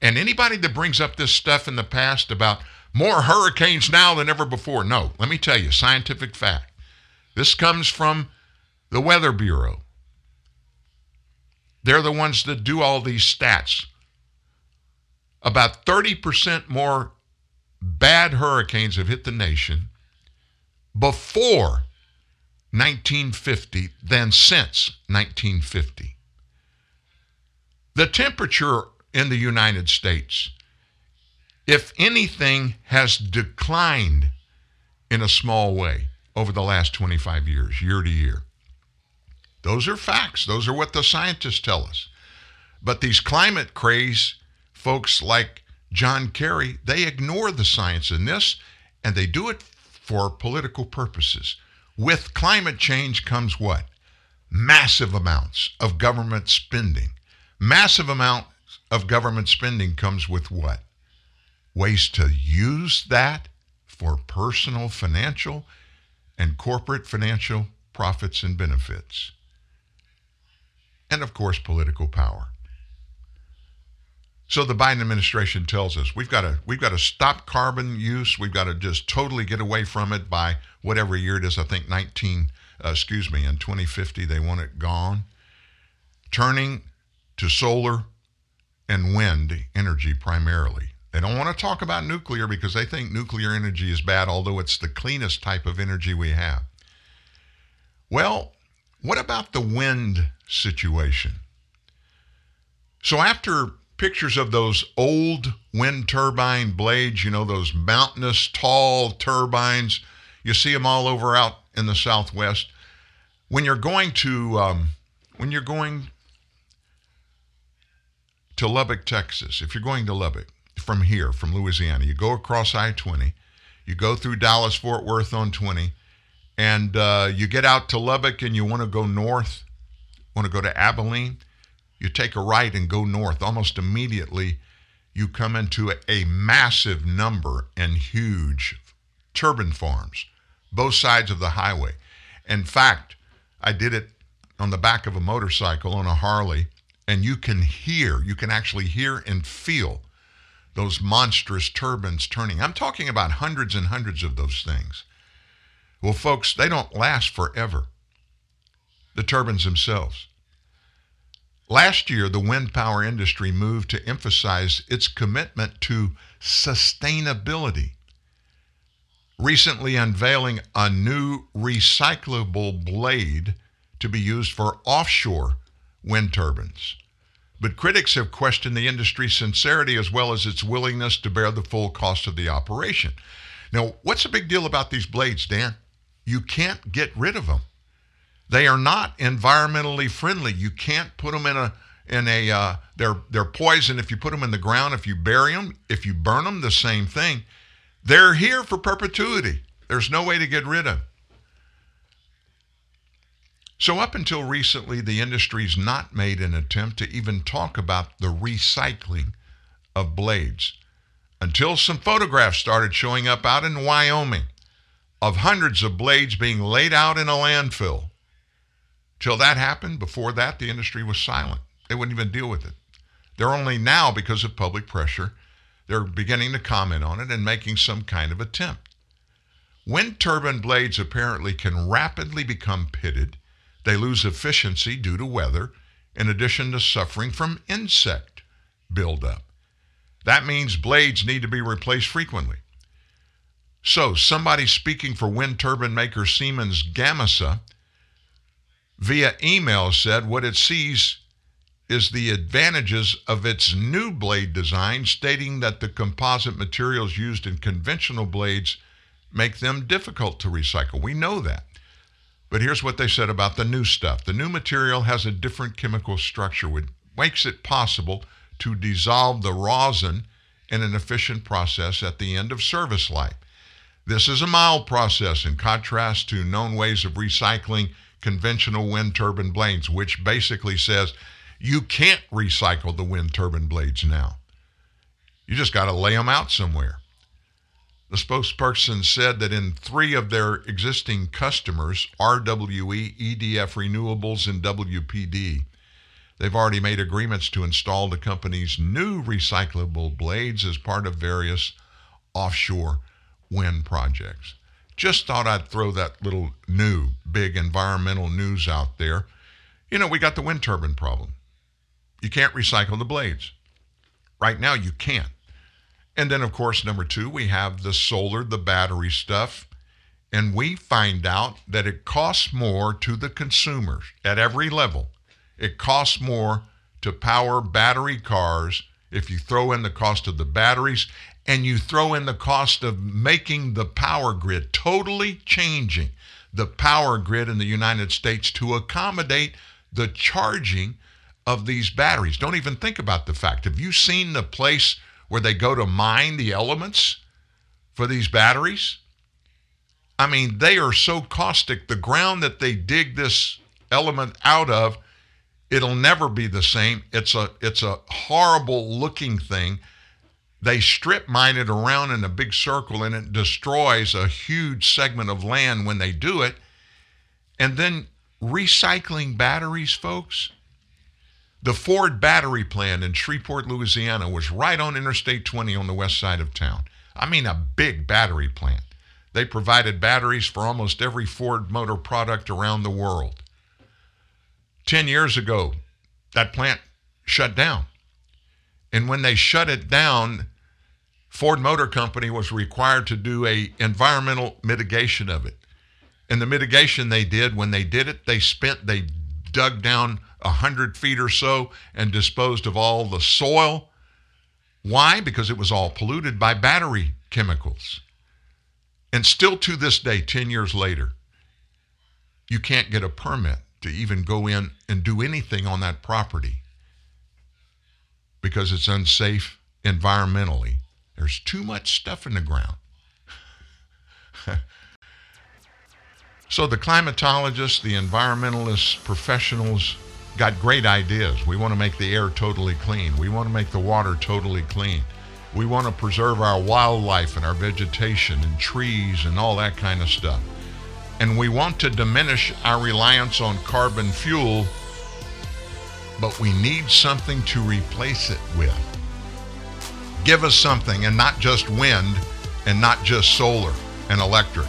And anybody that brings up this stuff in the past about more hurricanes now than ever before, no, let me tell you, scientific fact. This comes from the Weather Bureau. They're the ones that do all these stats. About 30% more bad hurricanes have hit the nation before 1950 than since 1950. The temperature in the United States, if anything, has declined in a small way over the last 25 years, year to year. Those are facts. Those are what the scientists tell us. But these climate craze folks like John Kerry, they ignore the science in this and they do it for political purposes. With climate change comes what? Massive amounts of government spending. Massive amounts of government spending comes with what? Ways to use that for personal financial and corporate financial profits and benefits. And of course, political power. So the Biden administration tells us we've got to we've got to stop carbon use. We've got to just totally get away from it by whatever year it is. I think 19, uh, excuse me, in 2050 they want it gone. Turning to solar and wind energy primarily. They don't want to talk about nuclear because they think nuclear energy is bad, although it's the cleanest type of energy we have. Well, what about the wind situation? So after pictures of those old wind turbine blades, you know, those mountainous, tall turbines. You see them all over out in the Southwest. When you're going to, um, when you're going to Lubbock, Texas, if you're going to Lubbock from here, from Louisiana, you go across I 20, you go through Dallas, Fort Worth on 20, and uh, you get out to Lubbock and you want to go north, want to go to Abilene you take a right and go north, almost immediately you come into a, massive number and huge turbine farms, both sides of the highway. In fact, I did it on the back of a motorcycle on a Harley, and you can hear, you can actually hear and feel those monstrous turbines turning. I'm talking about hundreds and hundreds of those things. Well, folks, they don't last forever. The turbines themselves. Last year, the wind power industry moved to emphasize its commitment to sustainability, recently unveiling a new recyclable blade to be used for offshore wind turbines. But critics have questioned the industry's sincerity as well as its willingness to bear the full cost of the operation. Now, what's the big deal about these blades, Dan? You can't get rid of them. They are not environmentally friendly. You can't put them in a in a uh, they're they're poison if you put them in the ground. If you bury them, if you burn them, the same thing. They're here for perpetuity. There's no way to get rid of. Them. So, up until recently, the industry's not made an attempt to even talk about the recycling of blades until some photographs started showing up out in Wyoming of hundreds of blades being laid out in a landfill. Till that happened, before that, the industry was silent. They wouldn't even deal with it. They're only now, because of public pressure, they're beginning to comment on it and making some kind of attempt. Wind turbine blades apparently can rapidly become pitted. They lose efficiency due to weather, in addition to suffering from insect buildup. That means blades need to be replaced frequently. So, somebody speaking for wind turbine maker Siemens Gamesa via email said what it sees is the advantages of its new blade design, stating that the composite materials used in conventional blades make them difficult to recycle. We know that. But here's what they said about the new stuff the new material has a different chemical structure, which makes it possible to dissolve the resin in an efficient process at the end of service life. This is a mild process in contrast to known ways of recycling conventional wind turbine blades, which basically says you can't recycle the wind turbine blades now. You just got to lay them out somewhere. The spokesperson said that in three of their existing customers, RWE, EDF Renewables, and WPD, they've already made agreements to install the company's new recyclable blades as part of various offshore wind projects. Just thought I'd throw that little new, big environmental news out there. You know, we got the wind turbine problem. You can't recycle the blades. Right now, you can't. And then, of course, number two, we have the solar, the battery stuff. And we find out that it costs more to the consumers at every level. It costs more to power battery cars if you throw in the cost of the batteries and you throw in the cost of making the power grid, totally changing the power grid in the United States to accommodate the charging of these batteries. Don't even think about the fact. Have you seen the place where they go to mine the elements for these batteries? I mean, they are so caustic. The ground that they dig this element out of, it'll never be the same. It's a it's a horrible looking thing. They strip mine it around in a big circle and it destroys a huge segment of land when they do it. And then recycling batteries, folks. The Ford battery plant in Shreveport, Louisiana was right on Interstate 20 on the west side of town. I mean, a big battery plant. They provided batteries for almost every Ford motor product around the world. 10 years ago, that plant shut down. And when they shut it down, Ford Motor Company was required to do a environmental mitigation of it. And the mitigation they did, when they did it, they spent, they dug down a 100 feet or so and disposed of all the soil. Why? Because it was all polluted by battery chemicals. And still to this day, 10 years later, you can't get a permit to even go in and do anything on that property because it's unsafe environmentally. There's too much stuff in the ground. [LAUGHS] so the climatologists, the environmentalists, professionals got great ideas. We want to make the air totally clean. We want to make the water totally clean. We want to preserve our wildlife and our vegetation and trees and all that kind of stuff. And we want to diminish our reliance on carbon fuel, but we need something to replace it with. Give us something, and not just wind and not just solar and electric.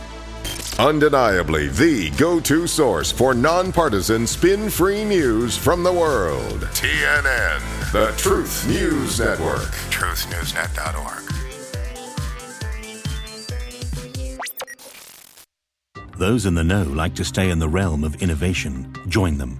Undeniably the go to source for nonpartisan, spin free news from the world. TNN, the Truth News Network. TruthNewsNet.org. Those in the know like to stay in the realm of innovation. Join them.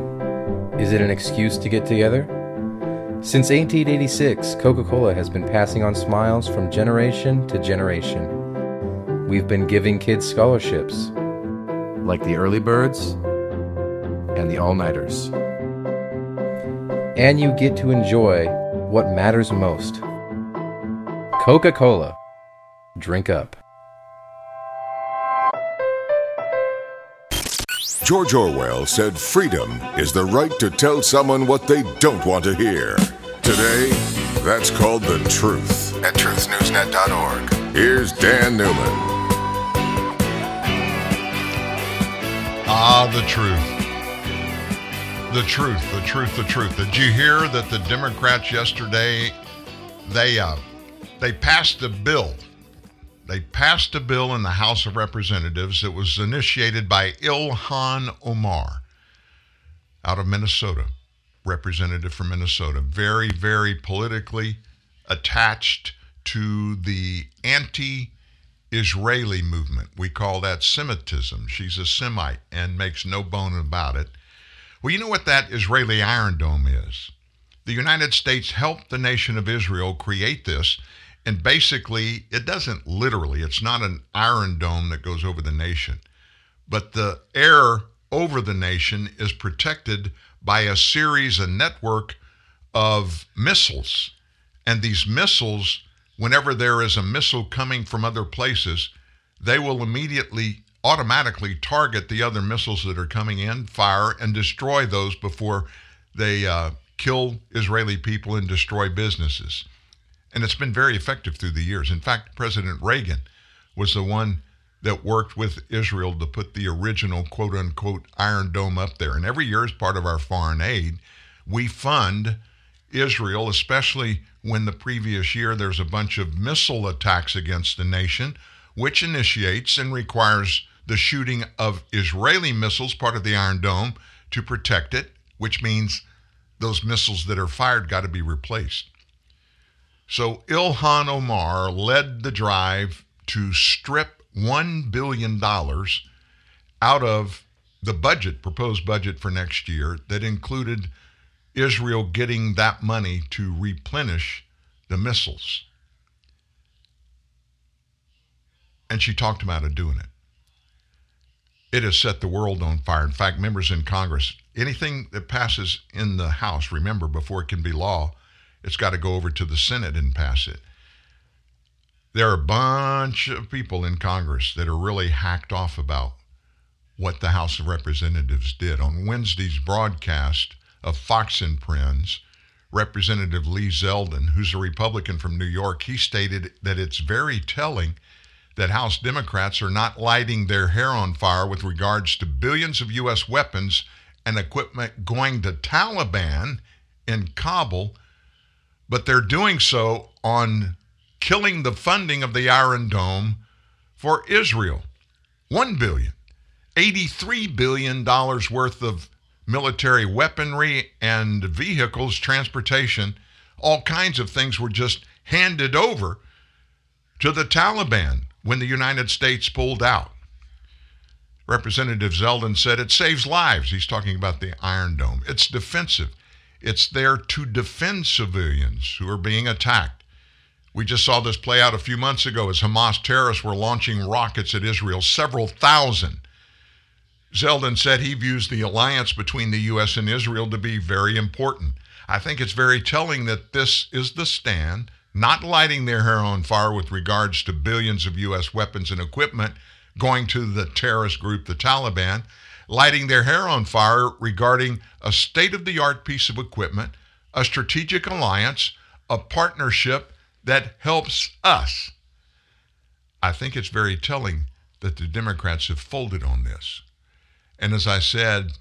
Is it an excuse to get together? Since 1886, Coca Cola has been passing on smiles from generation to generation. We've been giving kids scholarships, like the early birds and the all nighters. And you get to enjoy what matters most Coca Cola. Drink up. George Orwell said freedom is the right to tell someone what they don't want to hear. Today, that's called the truth at truthnewsnet.org. Here's Dan Newman. Ah, the truth. The truth, the truth, the truth. Did you hear that the Democrats yesterday they uh, they passed a bill. They passed a bill in the House of Representatives that was initiated by Ilhan Omar out of Minnesota, representative from Minnesota, very, very politically attached to the anti Israeli movement. We call that Semitism. She's a Semite and makes no bone about it. Well, you know what that Israeli Iron Dome is? The United States helped the nation of Israel create this and basically, it doesn't literally, it's not an iron dome that goes over the nation, but the air over the nation is protected by a series, a network of missiles. And these missiles, whenever there is a missile coming from other places, they will immediately, automatically target the other missiles that are coming in, fire, and destroy those before they uh, kill Israeli people and destroy businesses. And it's been very effective through the years. In fact, President Reagan was the one that worked with Israel to put the original quote unquote Iron Dome up there. And every year, as part of our foreign aid, we fund Israel, especially when the previous year there's a bunch of missile attacks against the nation, which initiates and requires the shooting of Israeli missiles, part of the Iron Dome, to protect it, which means those missiles that are fired got to be replaced. So Ilhan Omar led the drive to strip $1 billion out of the budget, proposed budget for next year, that included Israel getting that money to replenish the missiles. And she talked about it doing it. It has set the world on fire. In fact, members in Congress, anything that passes in the House, remember, before it can be law, it's got to go over to the Senate and pass it. There are a bunch of people in Congress that are really hacked off about what the House of Representatives did. On Wednesday's broadcast of Fox and Friends, Representative Lee Zeldin, who's a Republican from New York, he stated that it's very telling that House Democrats are not lighting their hair on fire with regards to billions of U.S. weapons and equipment going to Taliban in Kabul but they're doing so on killing the funding of the Iron Dome for Israel. 1 billion, 83 billion dollars worth of military weaponry and vehicles, transportation, all kinds of things were just handed over to the Taliban when the United States pulled out. Representative Zeldin said it saves lives. He's talking about the Iron Dome. It's defensive. It's there to defend civilians who are being attacked. We just saw this play out a few months ago as Hamas terrorists were launching rockets at Israel, several thousand. Zeldin said he views the alliance between the U.S. and Israel to be very important. I think it's very telling that this is the stand, not lighting their hair on fire with regards to billions of U.S. weapons and equipment going to the terrorist group, the Taliban, lighting their hair on fire regarding a state of the art piece of equipment, a strategic alliance, a partnership that helps us. I think it's very telling that the Democrats have folded on this. And as I said,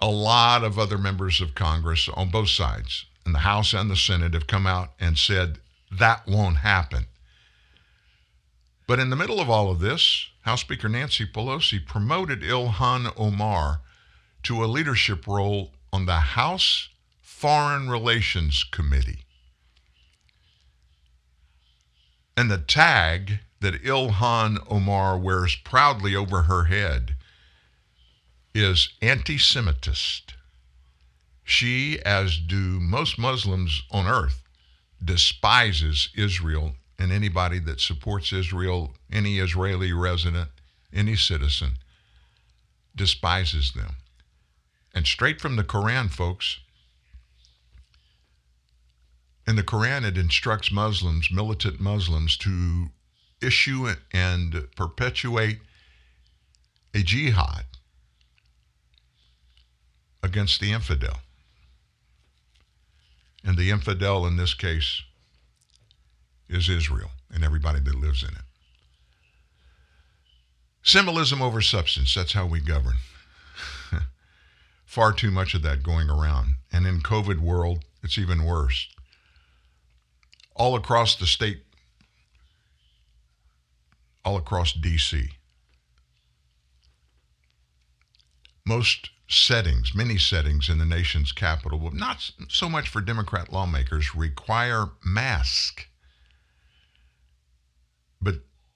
a lot of other members of Congress on both sides, in the House and the Senate, have come out and said that won't happen. But in the middle of all of this, House Speaker Nancy Pelosi promoted Ilhan Omar to a leadership role on the House Foreign Relations Committee. And the tag that Ilhan Omar wears proudly over her head is anti Semitist. She, as do most Muslims on earth, despises Israel and anybody that supports Israel, any Israeli resident, any citizen, despises them. And straight from the Quran, folks, in the Quran, it instructs Muslims, militant Muslims, to issue and perpetuate a jihad against the infidel. And the infidel in this case is Israel and everybody that lives in it. Symbolism over substance, that's how we govern. [LAUGHS] Far too much of that going around. And in COVID world, it's even worse. All across the state, all across DC. Most settings, many settings in the nation's capital, not so much for Democrat lawmakers, require masks.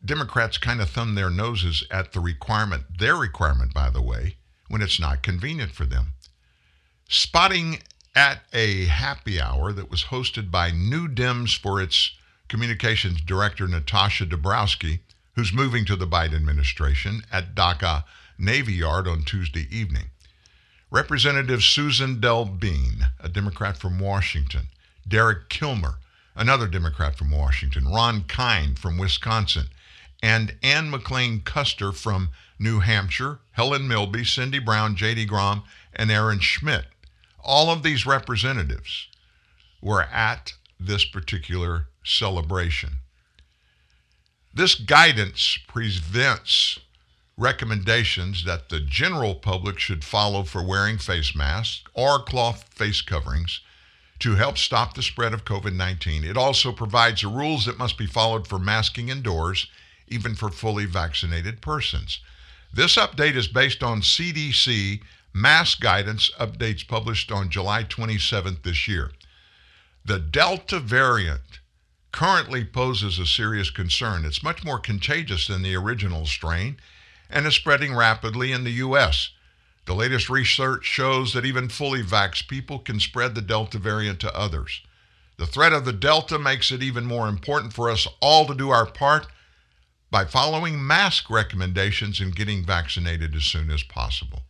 Democrats kind of thumb their noses at the requirement, their requirement, by the way, when it's not convenient for them. Spotting at a happy hour that was hosted by New Dems for its communications director, Natasha Dabrowski, who's moving to the Biden administration at Dacha Navy Yard on Tuesday evening. Representative Suzan DelBene, a Democrat from Washington, Derek Kilmer, another Democrat from Washington, Ron Kind from Wisconsin, and Ann McLane Kuster from New Hampshire, Helen Milby, Cindy Brown, J.D. Grom, and Aaron Schmidt. All of these representatives were at this particular celebration. This guidance prevents recommendations that the general public should follow for wearing face masks or cloth face coverings to help stop the spread of COVID 19. It also provides the rules that must be followed for masking indoors, even for fully vaccinated persons. This update is based on CDC mass guidance updates published on July 27th this year. The Delta variant currently poses a serious concern. It's much more contagious than the original strain and is spreading rapidly in the U.S. The latest research shows that even fully vaxxed people can spread the Delta variant to others. The threat of the Delta makes it even more important for us all to do our part by following mask recommendations and getting vaccinated as soon as possible.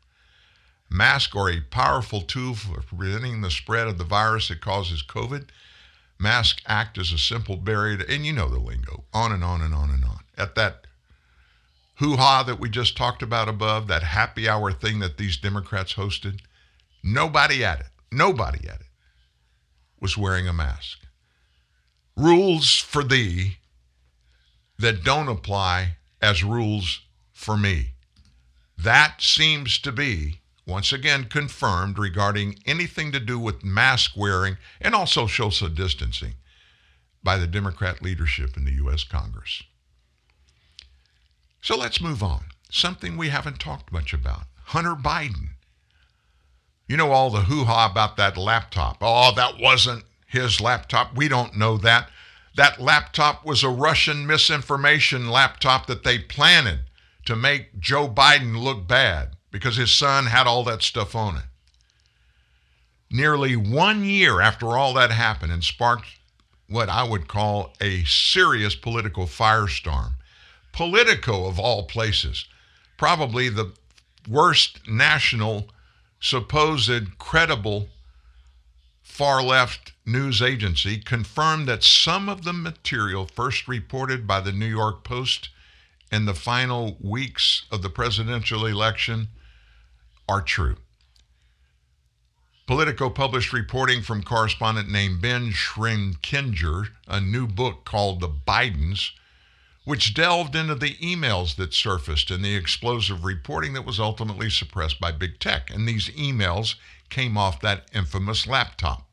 Masks are a powerful tool for preventing the spread of the virus that causes COVID. Masks act as a simple barrier, to, and you know the lingo, on and on and on and on. At that hoo ha that we just talked about above, that happy hour thing that these Democrats hosted, nobody at it, nobody at it was wearing a mask. Rules for thee that don't apply as rules for me. That seems to be, once again, confirmed regarding anything to do with mask wearing and also social distancing by the Democrat leadership in the U.S. Congress. So let's move on. Something we haven't talked much about Hunter Biden. You know, all the hoo ha about that laptop. Oh, that wasn't his laptop. We don't know that. That laptop was a Russian misinformation laptop that they planted to make Joe Biden look bad because his son had all that stuff on it. Nearly one year after all that happened and sparked what I would call a serious political firestorm, Politico, of all places, probably the worst national, supposed credible far left news agency, confirmed that some of the material first reported by the New York Post in the final weeks of the presidential election are true. Politico published reporting from correspondent named Ben Schreckinger, a new book called The Bidens, which delved into the emails that surfaced and the explosive reporting that was ultimately suppressed by big tech. And these emails came off that infamous laptop.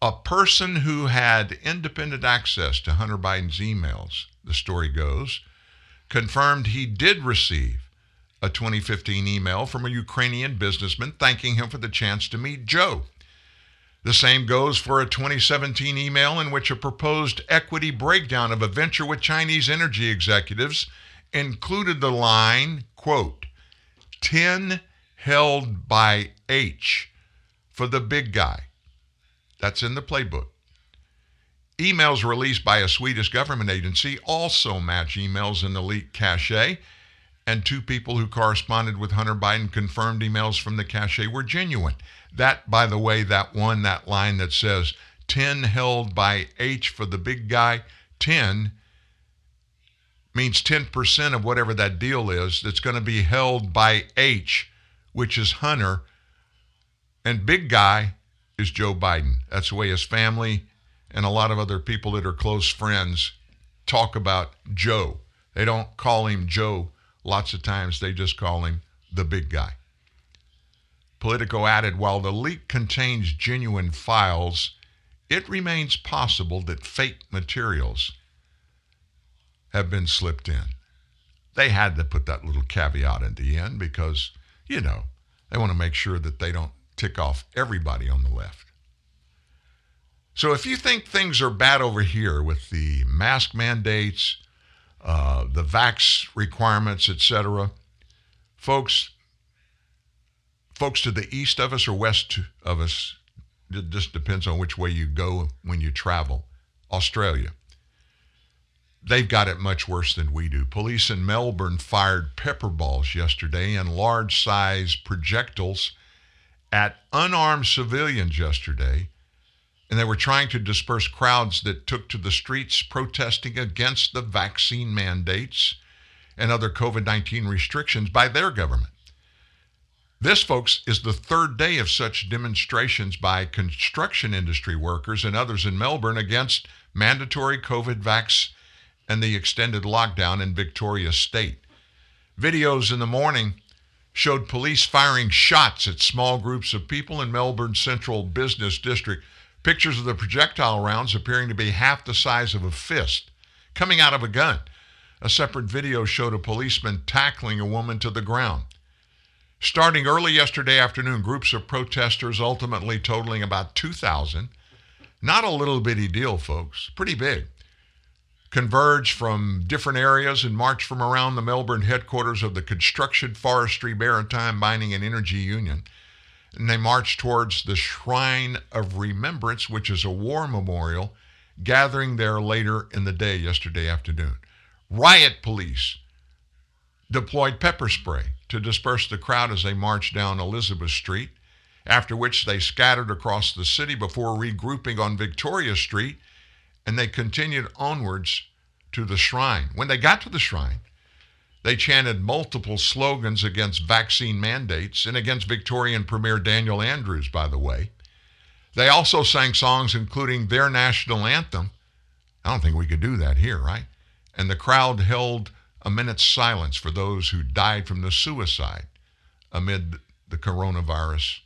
A person who had independent access to Hunter Biden's emails, the story goes, confirmed he did receive a 2015 email from a Ukrainian businessman thanking him for the chance to meet Joe. The same goes for a 2017 email in which a proposed equity breakdown of a venture with Chinese energy executives included the line, quote, 10 held by H, for the big guy. That's in the playbook. Emails released by a Swedish government agency also match emails in the leaked cache, and two people who corresponded with Hunter Biden confirmed emails from the cache were genuine. That, by the way, that one, that line that says 10 held by H for the big guy, 10 means 10% of whatever that deal is that's going to be held by H, which is Hunter, and big guy is Joe Biden. That's the way his family and a lot of other people that are close friends talk about Joe. They don't call him Joe lots of times, they just call him the big guy. Politico added while the leak contains genuine files, it remains possible that fake materials have been slipped in. They had to put that little caveat at the end because, you know, they want to make sure that they don't tick off everybody on the left. So if you think things are bad over here with the mask mandates, uh, the vax requirements, etc., folks, folks to the east of us or west of us, it just depends on which way you go when you travel. Australia, they've got it much worse than we do. Police in Melbourne fired pepper balls yesterday and large size projectiles at unarmed civilians yesterday and they were trying to disperse crowds that took to the streets protesting against the vaccine mandates and other COVID 19 restrictions by their government. This, folks, is the third day of such demonstrations by construction industry workers and others in Melbourne against mandatory COVID vax and the extended lockdown in Victoria State. Videos in the morning showed police firing shots at small groups of people in Melbourne's central business district Pictures of the projectile rounds appearing to be half the size of a fist coming out of a gun. A separate video showed a policeman tackling a woman to the ground. Starting early yesterday afternoon, groups of protesters, ultimately totaling about 2,000, not a little bitty deal, folks, pretty big, converged from different areas and march from around the Melbourne headquarters of the Construction, Forestry, Maritime, Mining, and Energy Union and they marched towards the Shrine of Remembrance, which is a war memorial, gathering there later in the day, yesterday afternoon. Riot police deployed pepper spray to disperse the crowd as they marched down Elizabeth Street, after which they scattered across the city before regrouping on Victoria Street, and they continued onwards to the shrine. When they got to the shrine, they chanted multiple slogans against vaccine mandates and against Victorian Premier Daniel Andrews, by the way. They also sang songs including their national anthem. I don't think we could do that here, right? And the crowd held a minute's silence for those who died from the suicide amid the coronavirus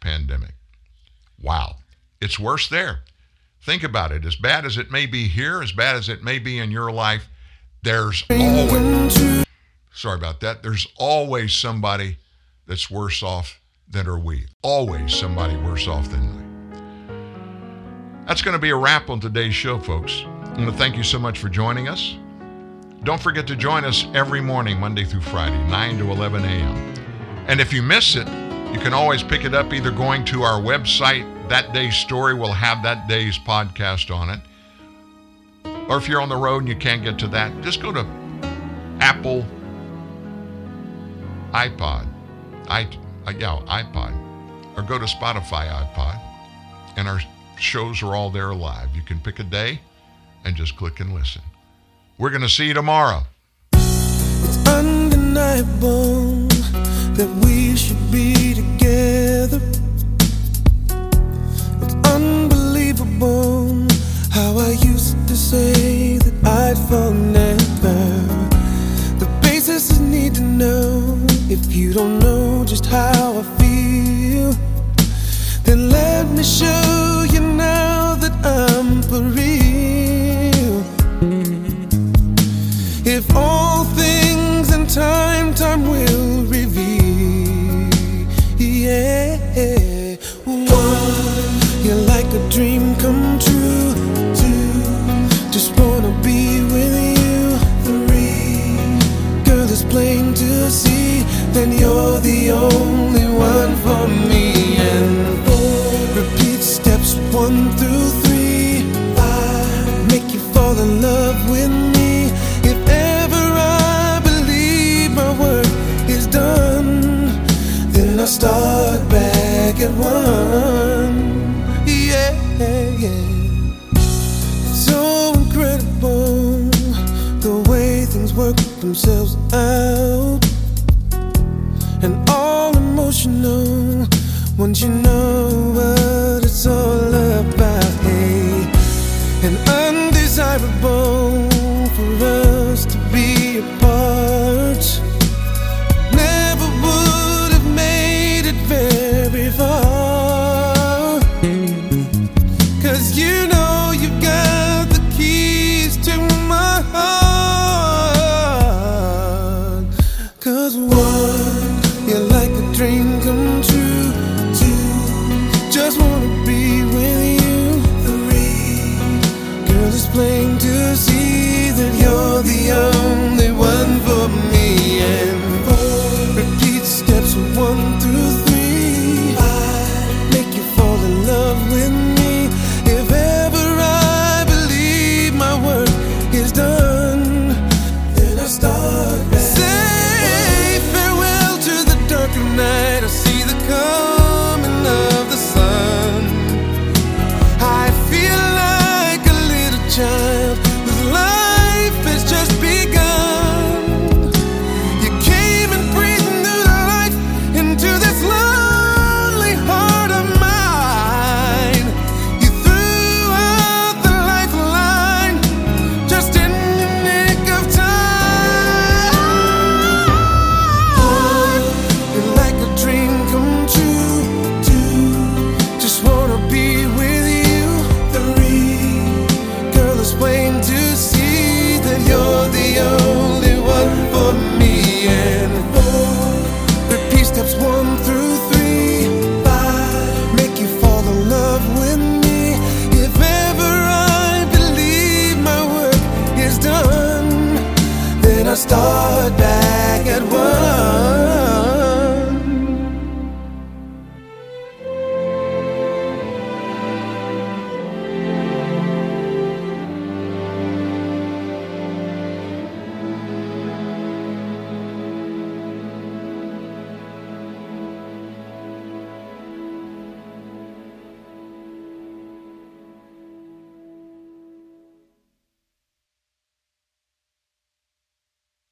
pandemic. Wow. It's worse there. Think about it. As bad as it may be here, as bad as it may be in your life, there's always Sorry about that. There's always somebody that's worse off than are we. Always somebody worse off than we. That's going to be a wrap on today's show, folks. I want to thank you so much for joining us. Don't forget to join us every morning, Monday through Friday, 9 to 11 a.m. And if you miss it, you can always pick it up either going to our website. That day's story will have that day's podcast on it. Or if you're on the road and you can't get to that, just go to Apple iPod, i uh, yeah, iPod, or go to Spotify iPod, and our shows are all there live. You can pick a day and just click and listen. We're going to see you tomorrow. It's undeniable that we should be together. I used to say that I'd fall never. The basis need to know if you don't know just how I feel, then let me show you now that I'm for real. If all things in time, time will reveal. Yeah. One, you're like a dream then you're the only one for me once you know